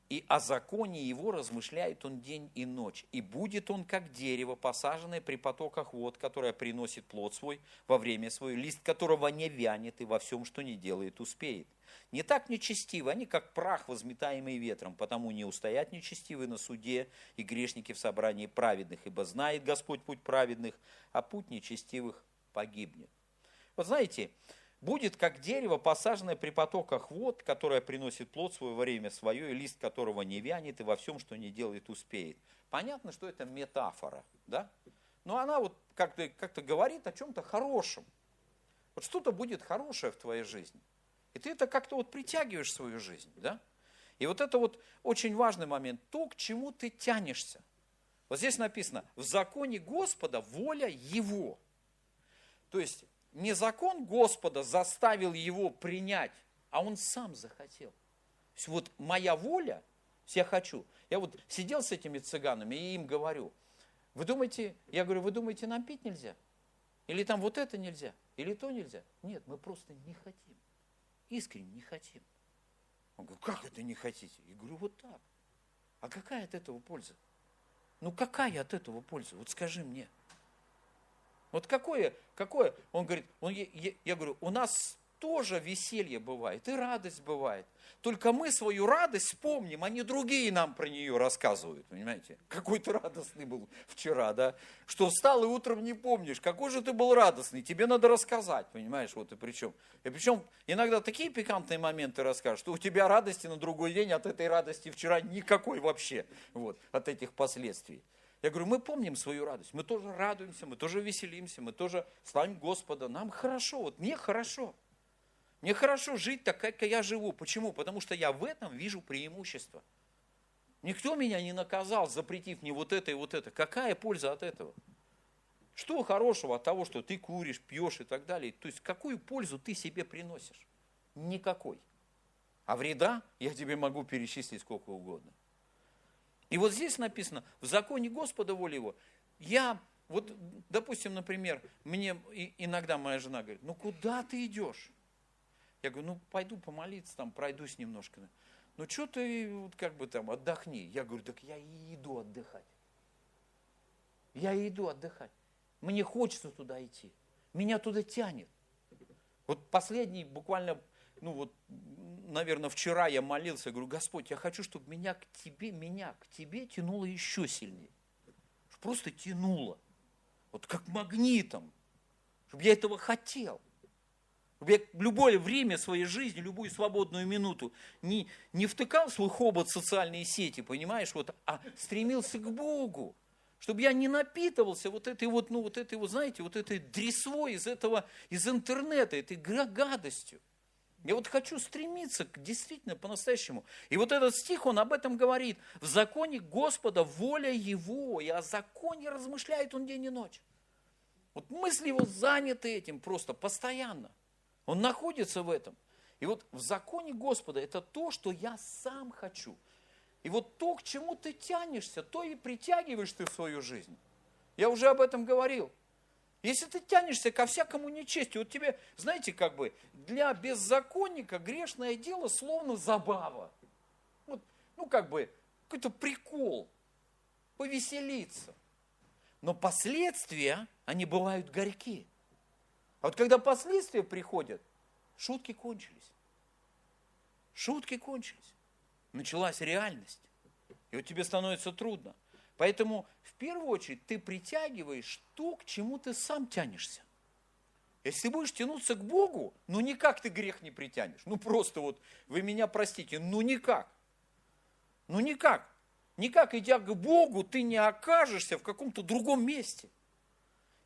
Speaker 1: И о законе его размышляет он день и ночь. И будет он, как дерево, посаженное при потоках вод, которое приносит плод свой во время свое, лист которого не вянет и во всем, что не делает, успеет. Не так нечестивы, они как прах, возметаемый ветром, потому не устоят нечестивы на суде и грешники в собрании праведных, ибо знает Господь путь праведных, а путь нечестивых погибнет. Вот знаете, будет как дерево, посаженное при потоках вод, которое приносит плод свой во время свое, и лист которого не вянет, и во всем, что не делает, успеет. Понятно, что это метафора, да? Но она вот как-то как говорит о чем-то хорошем. Вот что-то будет хорошее в твоей жизни. И ты это как-то вот притягиваешь в свою жизнь, да? И вот это вот очень важный момент, то, к чему ты тянешься. Вот здесь написано, в законе Господа воля Его. То есть не закон Господа заставил его принять, а он сам захотел. То есть вот моя воля, я хочу. Я вот сидел с этими цыганами и им говорю, вы думаете, я говорю, вы думаете, нам пить нельзя? Или там вот это нельзя? Или то нельзя? Нет, мы просто не хотим. Искренне не хотим. Он говорит, как это не хотите? Я говорю, вот так. А какая от этого польза? Ну какая от этого польза? Вот скажи мне. Вот какое, какое? Он говорит, он, я, я говорю, у нас тоже веселье бывает, и радость бывает. Только мы свою радость помним, а не другие нам про нее рассказывают, понимаете? Какой ты радостный был вчера, да? Что встал и утром не помнишь, какой же ты был радостный, тебе надо рассказать, понимаешь, вот и причем. И причем иногда такие пикантные моменты расскажешь, что у тебя радости на другой день от этой радости вчера никакой вообще, вот, от этих последствий. Я говорю, мы помним свою радость, мы тоже радуемся, мы тоже веселимся, мы тоже славим Господа, нам хорошо, вот мне хорошо. Мне хорошо жить так, как я живу. Почему? Потому что я в этом вижу преимущество. Никто меня не наказал, запретив мне вот это и вот это. Какая польза от этого? Что хорошего от того, что ты куришь, пьешь и так далее? То есть какую пользу ты себе приносишь? Никакой. А вреда я тебе могу перечислить сколько угодно. И вот здесь написано, в законе Господа воля его, я, вот, допустим, например, мне иногда моя жена говорит, ну куда ты идешь? Я говорю, ну пойду помолиться, там пройдусь немножко. Ну что ты, вот как бы там, отдохни. Я говорю, так я и иду отдыхать. Я и иду отдыхать. Мне хочется туда идти. Меня туда тянет. Вот последний, буквально, ну вот наверное, вчера я молился, говорю, Господь, я хочу, чтобы меня к тебе, меня к тебе тянуло еще сильнее. Просто тянуло. Вот как магнитом. Чтобы я этого хотел. Чтобы я любое время своей жизни, любую свободную минуту не, не втыкал свой хобот в социальные сети, понимаешь, вот, а стремился к Богу чтобы я не напитывался вот этой вот, ну вот этой вот, знаете, вот этой дресвой из этого, из интернета, этой гадостью. Я вот хочу стремиться к действительно по-настоящему. И вот этот стих, он об этом говорит. В законе Господа воля Его, и о законе размышляет он день и ночь. Вот мысли его заняты этим просто постоянно. Он находится в этом. И вот в законе Господа это то, что я сам хочу. И вот то, к чему ты тянешься, то и притягиваешь ты в свою жизнь. Я уже об этом говорил. Если ты тянешься ко всякому нечестию, вот тебе, знаете, как бы для беззаконника грешное дело словно забава. Вот, ну, как бы, какой-то прикол, повеселиться. Но последствия, они бывают горькие. А вот когда последствия приходят, шутки кончились. Шутки кончились. Началась реальность. И вот тебе становится трудно. Поэтому в первую очередь ты притягиваешь то, к чему ты сам тянешься. Если будешь тянуться к Богу, ну никак ты грех не притянешь. Ну просто вот, вы меня простите, ну никак. Ну никак. Никак, идя к Богу, ты не окажешься в каком-то другом месте.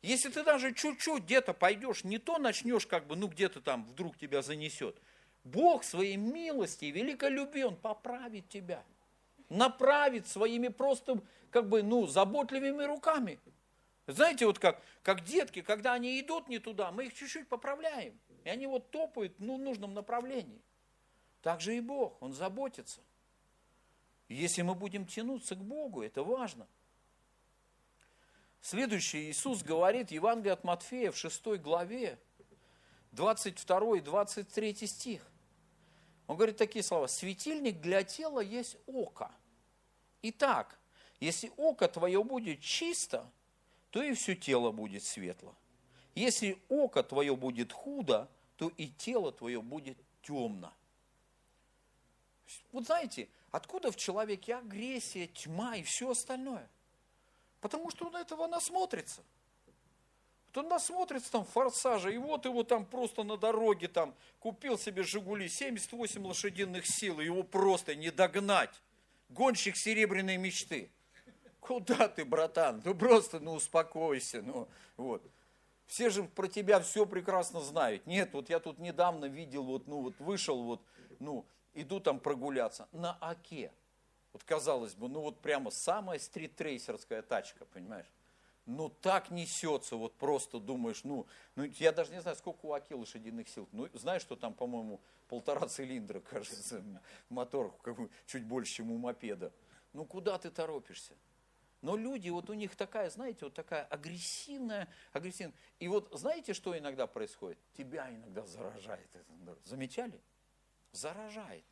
Speaker 1: Если ты даже чуть-чуть где-то пойдешь, не то начнешь как бы, ну где-то там вдруг тебя занесет. Бог своей милости и великой любви, Он поправит тебя. Направит своими просто, как бы, ну, заботливыми руками. Знаете, вот как, как детки, когда они идут не туда, мы их чуть-чуть поправляем. И они вот топают ну, в нужном направлении. Так же и Бог, Он заботится. если мы будем тянуться к Богу, это важно. Следующий Иисус говорит, Евангелие от Матфея в 6 главе, 22 и 23 стих. Он говорит такие слова. Светильник для тела есть око. Итак, если око твое будет чисто, то и все тело будет светло. Если око твое будет худо, то и тело твое будет темно. Вот знаете, откуда в человеке агрессия, тьма и все остальное? Потому что он этого насмотрится. Вот он насмотрится там форсажа, и вот его там просто на дороге там купил себе Жигули, 78 лошадиных сил, и его просто не догнать. Гонщик серебряной мечты. Куда ты, братан? Ну просто, ну успокойся, ну вот. Все же про тебя все прекрасно знают. Нет, вот я тут недавно видел, вот, ну вот вышел, вот, ну, иду там прогуляться на Оке. Вот казалось бы, ну вот прямо самая стрит-трейсерская тачка, понимаешь? Ну так несется, вот просто думаешь, ну, ну я даже не знаю, сколько у Аки лошадиных сил. Ну, знаешь, что там, по-моему, полтора цилиндра, <laughs> кажется, мотор чуть больше, чем у мопеда. Ну куда ты торопишься? Но люди, вот у них такая, знаете, вот такая агрессивная, агрессивная. И вот знаете, что иногда происходит? Тебя иногда заражает Замечали? Заражает.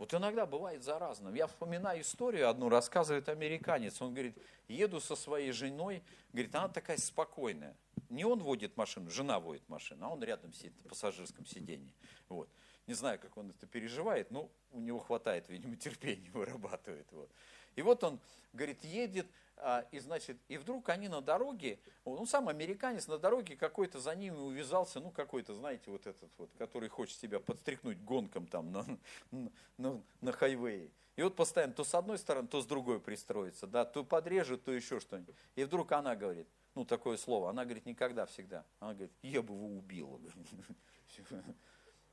Speaker 1: Вот иногда бывает заразным. Я вспоминаю историю одну, рассказывает американец. Он говорит, еду со своей женой, говорит, она такая спокойная. Не он водит машину, жена водит машину, а он рядом сидит на пассажирском сиденье. Вот. Не знаю, как он это переживает, но у него хватает, видимо, терпения <laughs> вырабатывает. Вот. И вот он, говорит, едет, а, и, значит, и вдруг они на дороге, он сам американец, на дороге какой-то за ними увязался, ну, какой-то, знаете, вот этот вот, который хочет тебя подстряхнуть гонком там на, на, на хайвее. И вот постоянно то с одной стороны, то с другой пристроится, да, то подрежет, то еще что-нибудь. И вдруг она говорит, ну, такое слово, она говорит, никогда, всегда. Она говорит, я бы его убила.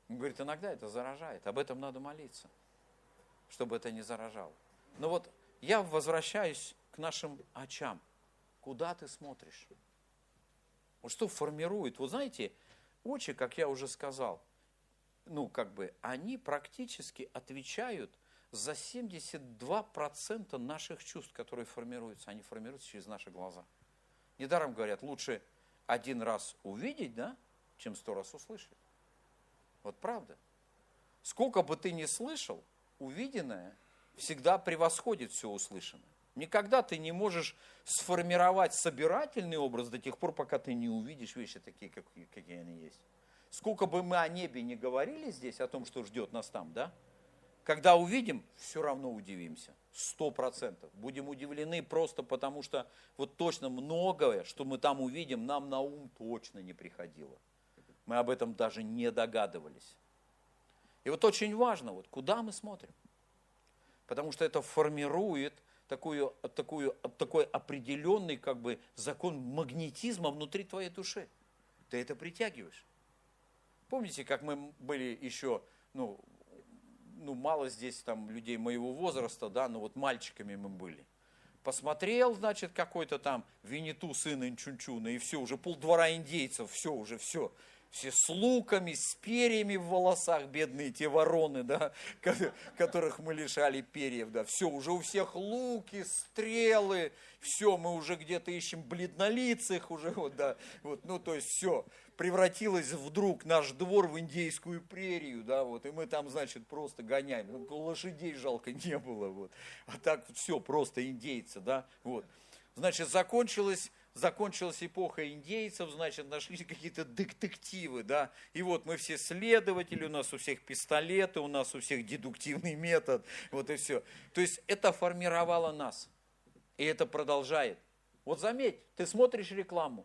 Speaker 1: Говорит, иногда это заражает, об этом надо молиться, чтобы это не заражало. Но вот я возвращаюсь к нашим очам. Куда ты смотришь? Вот что формирует? Вот знаете, очи, как я уже сказал, ну, как бы, они практически отвечают за 72% наших чувств, которые формируются. Они формируются через наши глаза. Недаром говорят, лучше один раз увидеть, да, чем сто раз услышать. Вот правда. Сколько бы ты ни слышал, увиденное – всегда превосходит все услышанное. Никогда ты не можешь сформировать собирательный образ до тех пор, пока ты не увидишь вещи такие, какие, какие они есть. Сколько бы мы о небе не говорили здесь, о том, что ждет нас там, да? Когда увидим, все равно удивимся. Сто процентов. Будем удивлены просто потому, что вот точно многое, что мы там увидим, нам на ум точно не приходило. Мы об этом даже не догадывались. И вот очень важно, вот куда мы смотрим потому что это формирует такую, такую, такой определенный как бы, закон магнетизма внутри твоей души. Ты это притягиваешь. Помните, как мы были еще, ну, ну мало здесь там людей моего возраста, да, но вот мальчиками мы были. Посмотрел, значит, какой-то там Винету, сын Инчунчуна, и все, уже полдвора индейцев, все, уже все все с луками, с перьями в волосах, бедные те вороны, да, которых мы лишали перьев, да, все, уже у всех луки, стрелы, все, мы уже где-то ищем бледнолицых, уже вот, да, вот, ну, то есть все, превратилось вдруг наш двор в индейскую прерию, да, вот, и мы там, значит, просто гоняем, ну, лошадей жалко не было, вот, а так все, просто индейцы, да, вот, значит, закончилось закончилась эпоха индейцев, значит, нашли какие-то детективы, да, и вот мы все следователи, у нас у всех пистолеты, у нас у всех дедуктивный метод, вот и все. То есть это формировало нас, и это продолжает. Вот заметь, ты смотришь рекламу,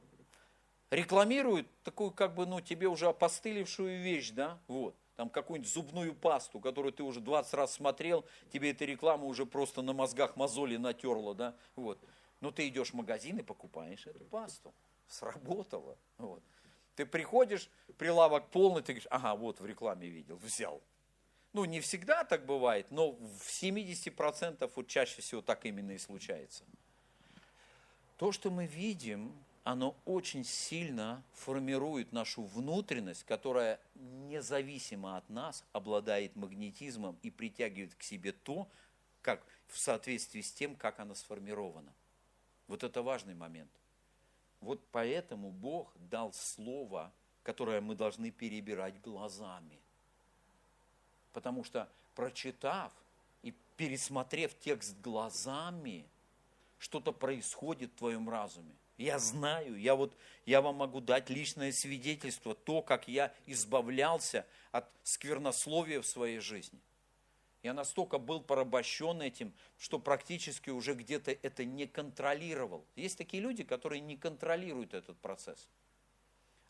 Speaker 1: рекламируют такую, как бы, ну, тебе уже опостылевшую вещь, да, вот, там какую-нибудь зубную пасту, которую ты уже 20 раз смотрел, тебе эта реклама уже просто на мозгах мозоли натерла, да, вот. Но ты идешь в магазин и покупаешь эту пасту. Сработало, вот. Ты приходишь, прилавок полный, ты говоришь, ага, вот в рекламе видел, взял. Ну, не всегда так бывает, но в 70% вот чаще всего так именно и случается. То, что мы видим, оно очень сильно формирует нашу внутренность, которая независимо от нас обладает магнетизмом и притягивает к себе то, как в соответствии с тем, как она сформирована. Вот это важный момент. Вот поэтому Бог дал слово, которое мы должны перебирать глазами. Потому что, прочитав и пересмотрев текст глазами, что-то происходит в твоем разуме. Я знаю, я вот, я вам могу дать личное свидетельство, то, как я избавлялся от сквернословия в своей жизни. Я настолько был порабощен этим, что практически уже где-то это не контролировал. Есть такие люди, которые не контролируют этот процесс.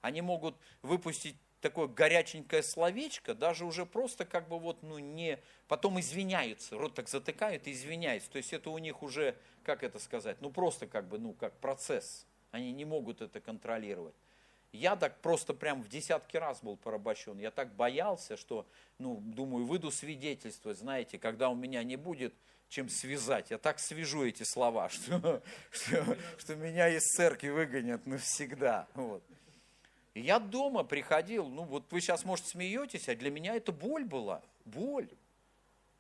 Speaker 1: Они могут выпустить такое горяченькое словечко, даже уже просто как бы вот, ну не, потом извиняются, рот так затыкают и извиняются. То есть это у них уже, как это сказать, ну просто как бы, ну как процесс. Они не могут это контролировать. Я так просто прям в десятки раз был порабощен. Я так боялся, что, ну, думаю, выйду свидетельствовать, знаете, когда у меня не будет чем связать. Я так свяжу эти слова, <laughs> что, что, что меня из церкви выгонят навсегда. Вот. И я дома приходил, ну вот вы сейчас, может, смеетесь, а для меня это боль была, боль.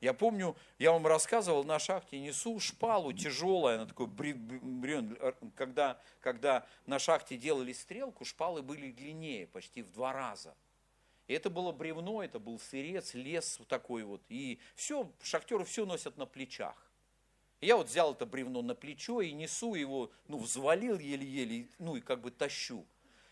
Speaker 1: Я помню, я вам рассказывал, на шахте несу шпалу тяжелая, она такой бревен, когда, когда на шахте делали стрелку, шпалы были длиннее, почти в два раза. И это было бревно, это был сырец, лес такой вот. И все, шахтеры все носят на плечах. я вот взял это бревно на плечо и несу его, ну, взвалил еле-еле, ну, и как бы тащу.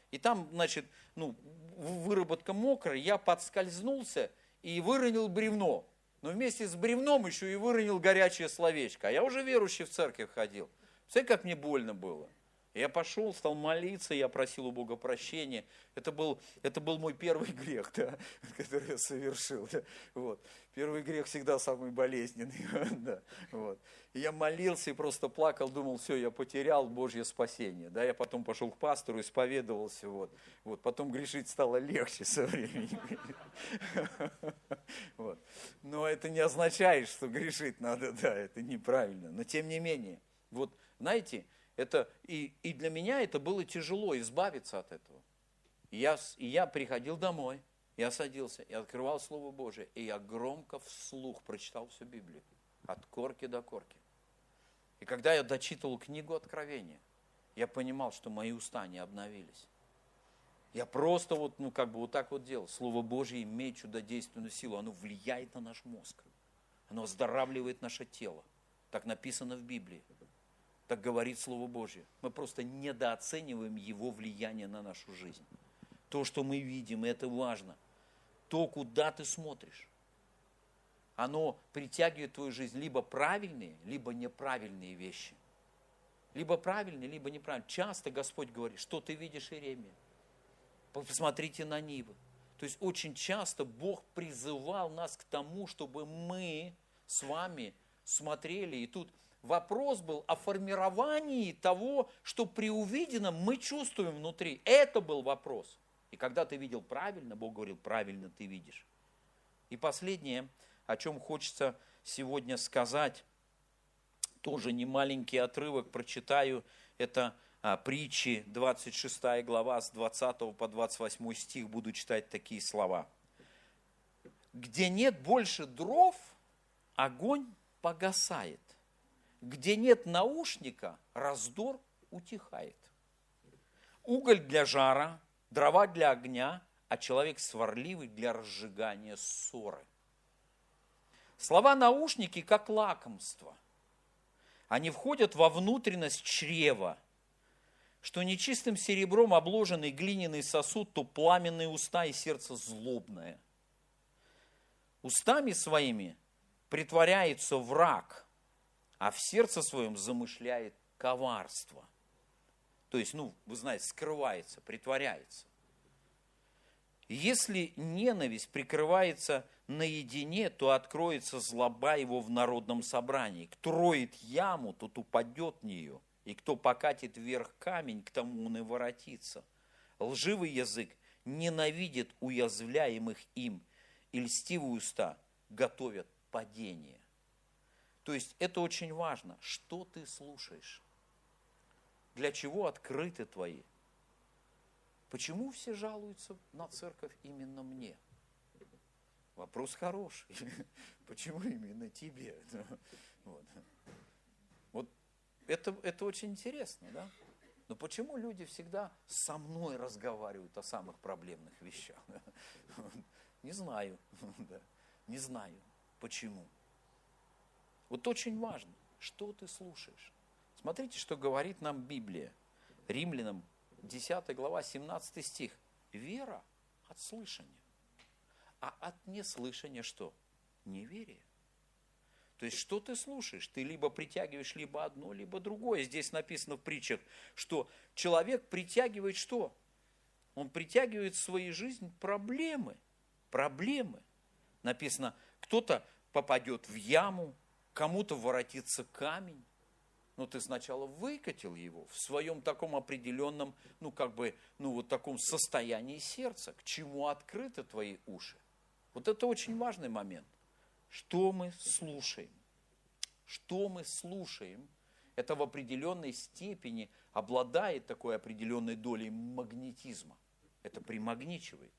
Speaker 1: И там, значит, ну, выработка мокрая, я подскользнулся и выронил бревно. Но вместе с бревном еще и выронил горячее словечко. А я уже верующий в церковь ходил. Смотри, как мне больно было. Я пошел, стал молиться, я просил у Бога прощения. Это был, это был мой первый грех, да, <laughs> который я совершил. Да, вот. Первый грех всегда самый болезненный. <laughs> Да, вот. И я молился и просто плакал, думал, все, я потерял Божье спасение. Да, я потом пошел к пастору, исповедовался. Вот. Вот. Потом грешить стало легче со временем. <laughs> Вот. Но это не означает, что грешить надо, да, это неправильно. Но тем не менее, вот знаете, это, и, и для меня это было тяжело избавиться от этого. Я, и я приходил домой, я садился, и открывал Слово Божие, и я громко вслух прочитал всю Библию, от корки до корки. И когда я дочитывал книгу Откровения, я понимал, что мои уста не обновились. Я просто вот, ну, как бы вот так вот делал. Слово Божье имеет чудодейственную силу. Оно влияет на наш мозг. Оно оздоравливает наше тело. Так написано в Библии. Так говорит Слово Божье. Мы просто недооцениваем его влияние на нашу жизнь. То, что мы видим, это важно. То, куда ты смотришь. Оно притягивает в твою жизнь либо правильные, либо неправильные вещи. Либо правильные, либо неправильные. Часто Господь говорит, что ты видишь, Иеремия? Посмотрите на Нивы. То есть очень часто Бог призывал нас к тому, чтобы мы с вами смотрели. И тут Вопрос был о формировании того, что при увиденном мы чувствуем внутри. Это был вопрос. И когда ты видел правильно, Бог говорил, правильно ты видишь. И последнее, о чем хочется сегодня сказать, тоже не маленький отрывок прочитаю, это а, притчи, 26 глава, с 20 по 28 стих, буду читать такие слова. «Где нет больше дров, огонь погасает, где нет наушника, раздор утихает. Уголь для жара, дрова для огня, а человек сварливый для разжигания ссоры. Слова наушники как лакомство. Они входят во внутренность чрева, что нечистым серебром обложенный глиняный сосуд, то пламенные уста и сердце злобное. Устами своими притворяется враг – а в сердце своем замышляет коварство. То есть, ну, вы знаете, скрывается, притворяется. Если ненависть прикрывается наедине, то откроется злоба его в народном собрании. Кто роет яму, тот упадет в нее, и кто покатит вверх камень, к тому он и воротится. Лживый язык ненавидит уязвляемых им, и льстивые уста готовят падение. То есть это очень важно, что ты слушаешь, для чего открыты твои. Почему все жалуются на церковь именно мне? Вопрос хороший. <laughs> Почему именно тебе? <laughs> Вот, вот это, это очень интересно, да? Но почему люди всегда со мной разговаривают о самых проблемных вещах? <laughs> Не знаю, не знаю, почему. Вот очень важно, что ты слушаешь. Смотрите, что говорит нам Библия. Римлянам 10 глава, 17 стих. Вера от слышания. А от неслышания что? Неверие. То есть, что ты слушаешь? Ты либо притягиваешь либо одно, либо другое. Здесь написано в притчах, что человек притягивает что? Он притягивает в свою жизнь проблемы. Проблемы. Написано, кто-то попадет в яму, кому-то воротится камень. Но ты сначала выкатил его в своем таком определенном, ну как бы, ну вот таком состоянии сердца, к чему открыты твои уши. Вот это очень важный момент. Что мы слушаем? Что мы слушаем? Это в определенной степени обладает такой определенной долей магнетизма. Это примагничивает.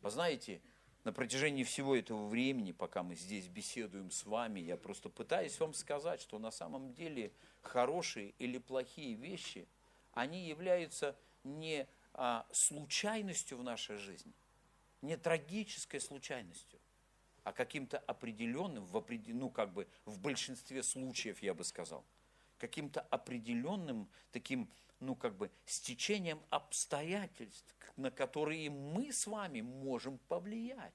Speaker 1: Вы знаете, на протяжении всего этого времени, пока мы здесь беседуем с вами, я просто пытаюсь вам сказать, что на самом деле хорошие или плохие вещи, они являются не а, случайностью в нашей жизни, не трагической случайностью, а каким-то определенным, в, ну, как бы в большинстве случаев, я бы сказал, каким-то определенным таким, ну, как бы стечением обстоятельств, на которые мы с вами можем повлиять.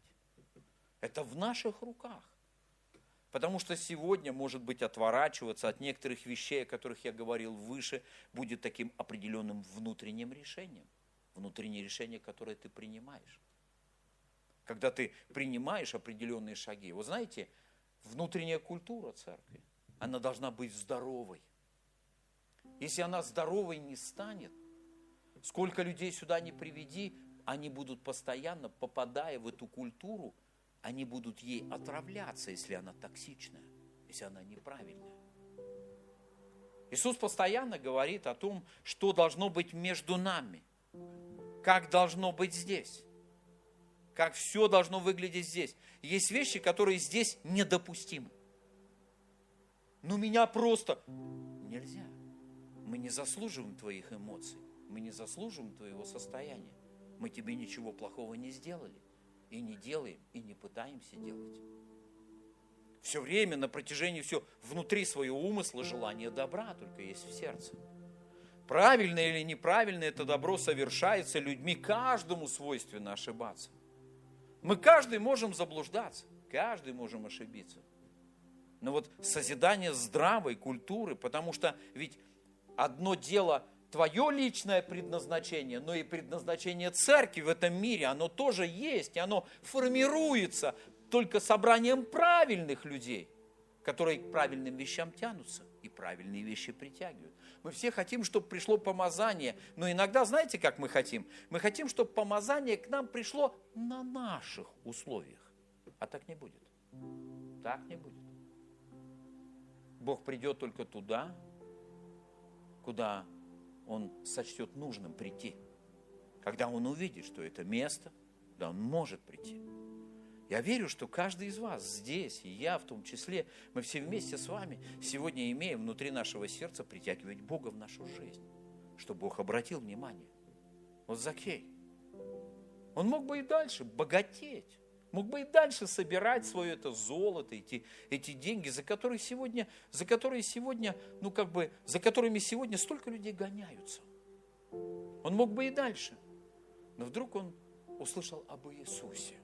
Speaker 1: Это в наших руках. Потому что сегодня, может быть, отворачиваться от некоторых вещей, о которых я говорил выше, будет таким определенным внутренним решением. Внутреннее решение, которое ты принимаешь. Когда ты принимаешь определенные шаги. Вы знаете, внутренняя культура церкви, она должна быть здоровой. Если она здоровой не станет, Сколько людей сюда не приведи, они будут постоянно, попадая в эту культуру, они будут ей отравляться, если она токсичная, если она неправильная. Иисус постоянно говорит о том, что должно быть между нами, как должно быть здесь, как все должно выглядеть здесь. Есть вещи, которые здесь недопустимы. Ну меня просто нельзя. Мы не заслуживаем твоих эмоций. Мы не заслуживаем твоего состояния. Мы тебе ничего плохого не сделали. И не делаем, и не пытаемся делать. Все время, на протяжении всего, внутри своего умысла желание добра только есть в сердце. Правильно или неправильно это добро совершается людьми, каждому свойственно ошибаться. Мы каждый можем заблуждаться, каждый можем ошибиться. Но вот созидание здравой культуры, потому что ведь одно дело твое личное предназначение, но и предназначение церкви в этом мире, оно тоже есть, и оно формируется только собранием правильных людей, которые к правильным вещам тянутся и правильные вещи притягивают. Мы все хотим, чтобы пришло помазание, но иногда, знаете, как мы хотим? Мы хотим, чтобы помазание к нам пришло на наших условиях. А так не будет. Так не будет. Бог придет только туда, куда он сочтет нужным прийти. Когда он увидит, что это место, да, он может прийти. Я верю, что каждый из вас здесь, и я в том числе, мы все вместе с вами сегодня имеем внутри нашего сердца притягивать Бога в нашу жизнь, чтобы Бог обратил внимание. Вот Закей, он мог бы и дальше богатеть, Мог бы и дальше собирать свое это золото, эти, эти деньги, за которые сегодня, за которые сегодня, ну как бы, за которыми сегодня столько людей гоняются. Он мог бы и дальше. Но вдруг он услышал об Иисусе.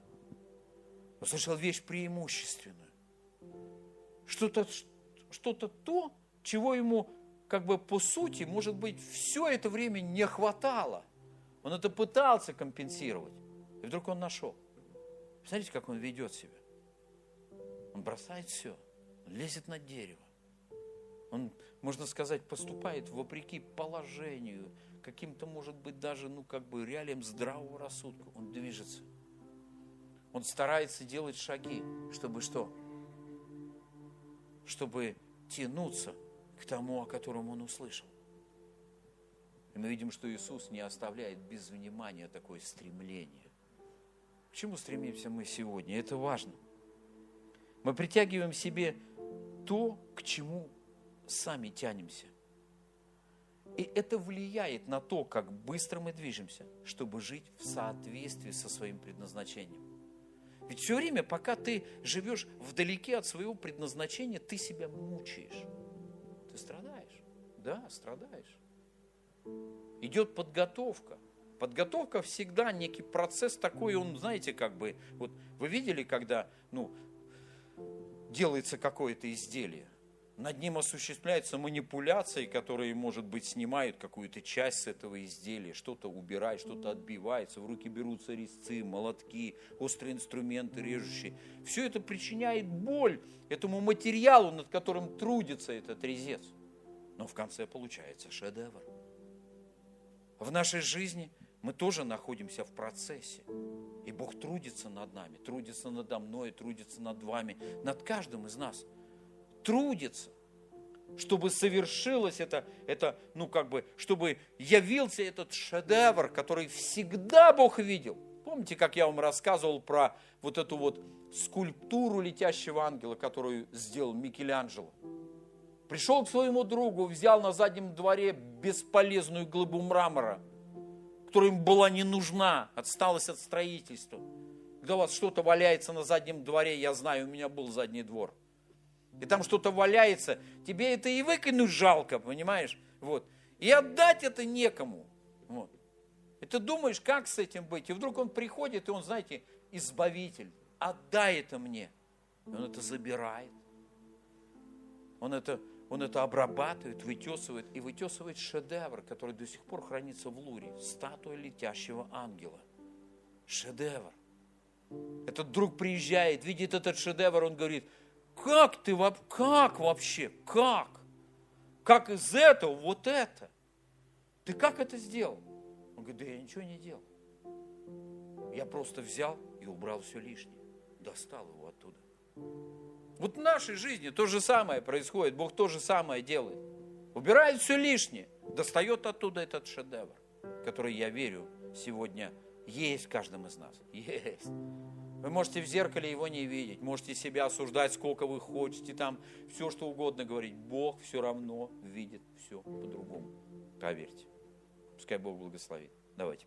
Speaker 1: Услышал вещь преимущественную. Что-то что то, чего ему как бы по сути, может быть, все это время не хватало. Он это пытался компенсировать. И вдруг он нашел. Смотрите, как он ведет себя. Он бросает все. Он лезет на дерево. Он, можно сказать, поступает вопреки положению, каким-то, может быть, даже, ну, как бы реалиям здравого рассудка. Он движется. Он старается делать шаги, чтобы что? Чтобы тянуться к тому, о котором он услышал. И мы видим, что Иисус не оставляет без внимания такое стремление. К чему стремимся мы сегодня? Это важно. Мы притягиваем себе то, к чему сами тянемся. И это влияет на то, как быстро мы движемся, чтобы жить в соответствии со своим предназначением. Ведь все время, пока ты живешь вдалеке от своего предназначения, ты себя мучаешь. Ты страдаешь. Да, страдаешь. Идет подготовка. Подготовка всегда некий процесс такой, он, знаете, как бы, вот вы видели, когда, ну, делается какое-то изделие, над ним осуществляются манипуляции, которые, может быть, снимают какую-то часть с этого изделия, что-то убирают, что-то отбивается, в руки берутся резцы, молотки, острые инструменты, режущие. Все это причиняет боль этому материалу, над которым трудится этот резец. Но в конце получается шедевр. В нашей жизни мы тоже находимся в процессе. И Бог трудится над нами, трудится надо мной, трудится над вами, над каждым из нас – трудится, чтобы совершилось это, это, ну как бы, чтобы явился этот шедевр, который всегда Бог видел. Помните, как я вам рассказывал про вот эту вот скульптуру летящего ангела, которую сделал Микеланджело? Пришел к своему другу, взял на заднем дворе бесполезную глыбу мрамора, которая им была не нужна, отсталась от строительства. Когда у вас что-то валяется на заднем дворе, я знаю, у меня был задний двор – и там что-то валяется, тебе это и выкинуть жалко, понимаешь? Вот. И отдать это некому. Вот. И ты думаешь, как с этим быть? И вдруг он приходит, и он, знаете, избавитель, отдай это мне. И он это забирает. Он это, он это обрабатывает, вытесывает, и вытесывает шедевр, который до сих пор хранится в Луре. Статуя летящего ангела. Шедевр. Этот друг приезжает, видит этот шедевр, он говорит – как ты, как вообще, как? Как из этого вот это? Ты как это сделал? Он говорит, да я ничего не делал. Я просто взял и убрал все лишнее. Достал его оттуда. Вот в нашей жизни то же самое происходит. Бог то же самое делает. Убирает все лишнее. Достает оттуда этот шедевр, который, я верю, сегодня есть в каждом из нас. Есть. Вы можете в зеркале его не видеть, можете себя осуждать, сколько вы хотите, там все, что угодно говорить. Бог все равно видит все по-другому. Поверьте. Пускай Бог благословит. Давайте.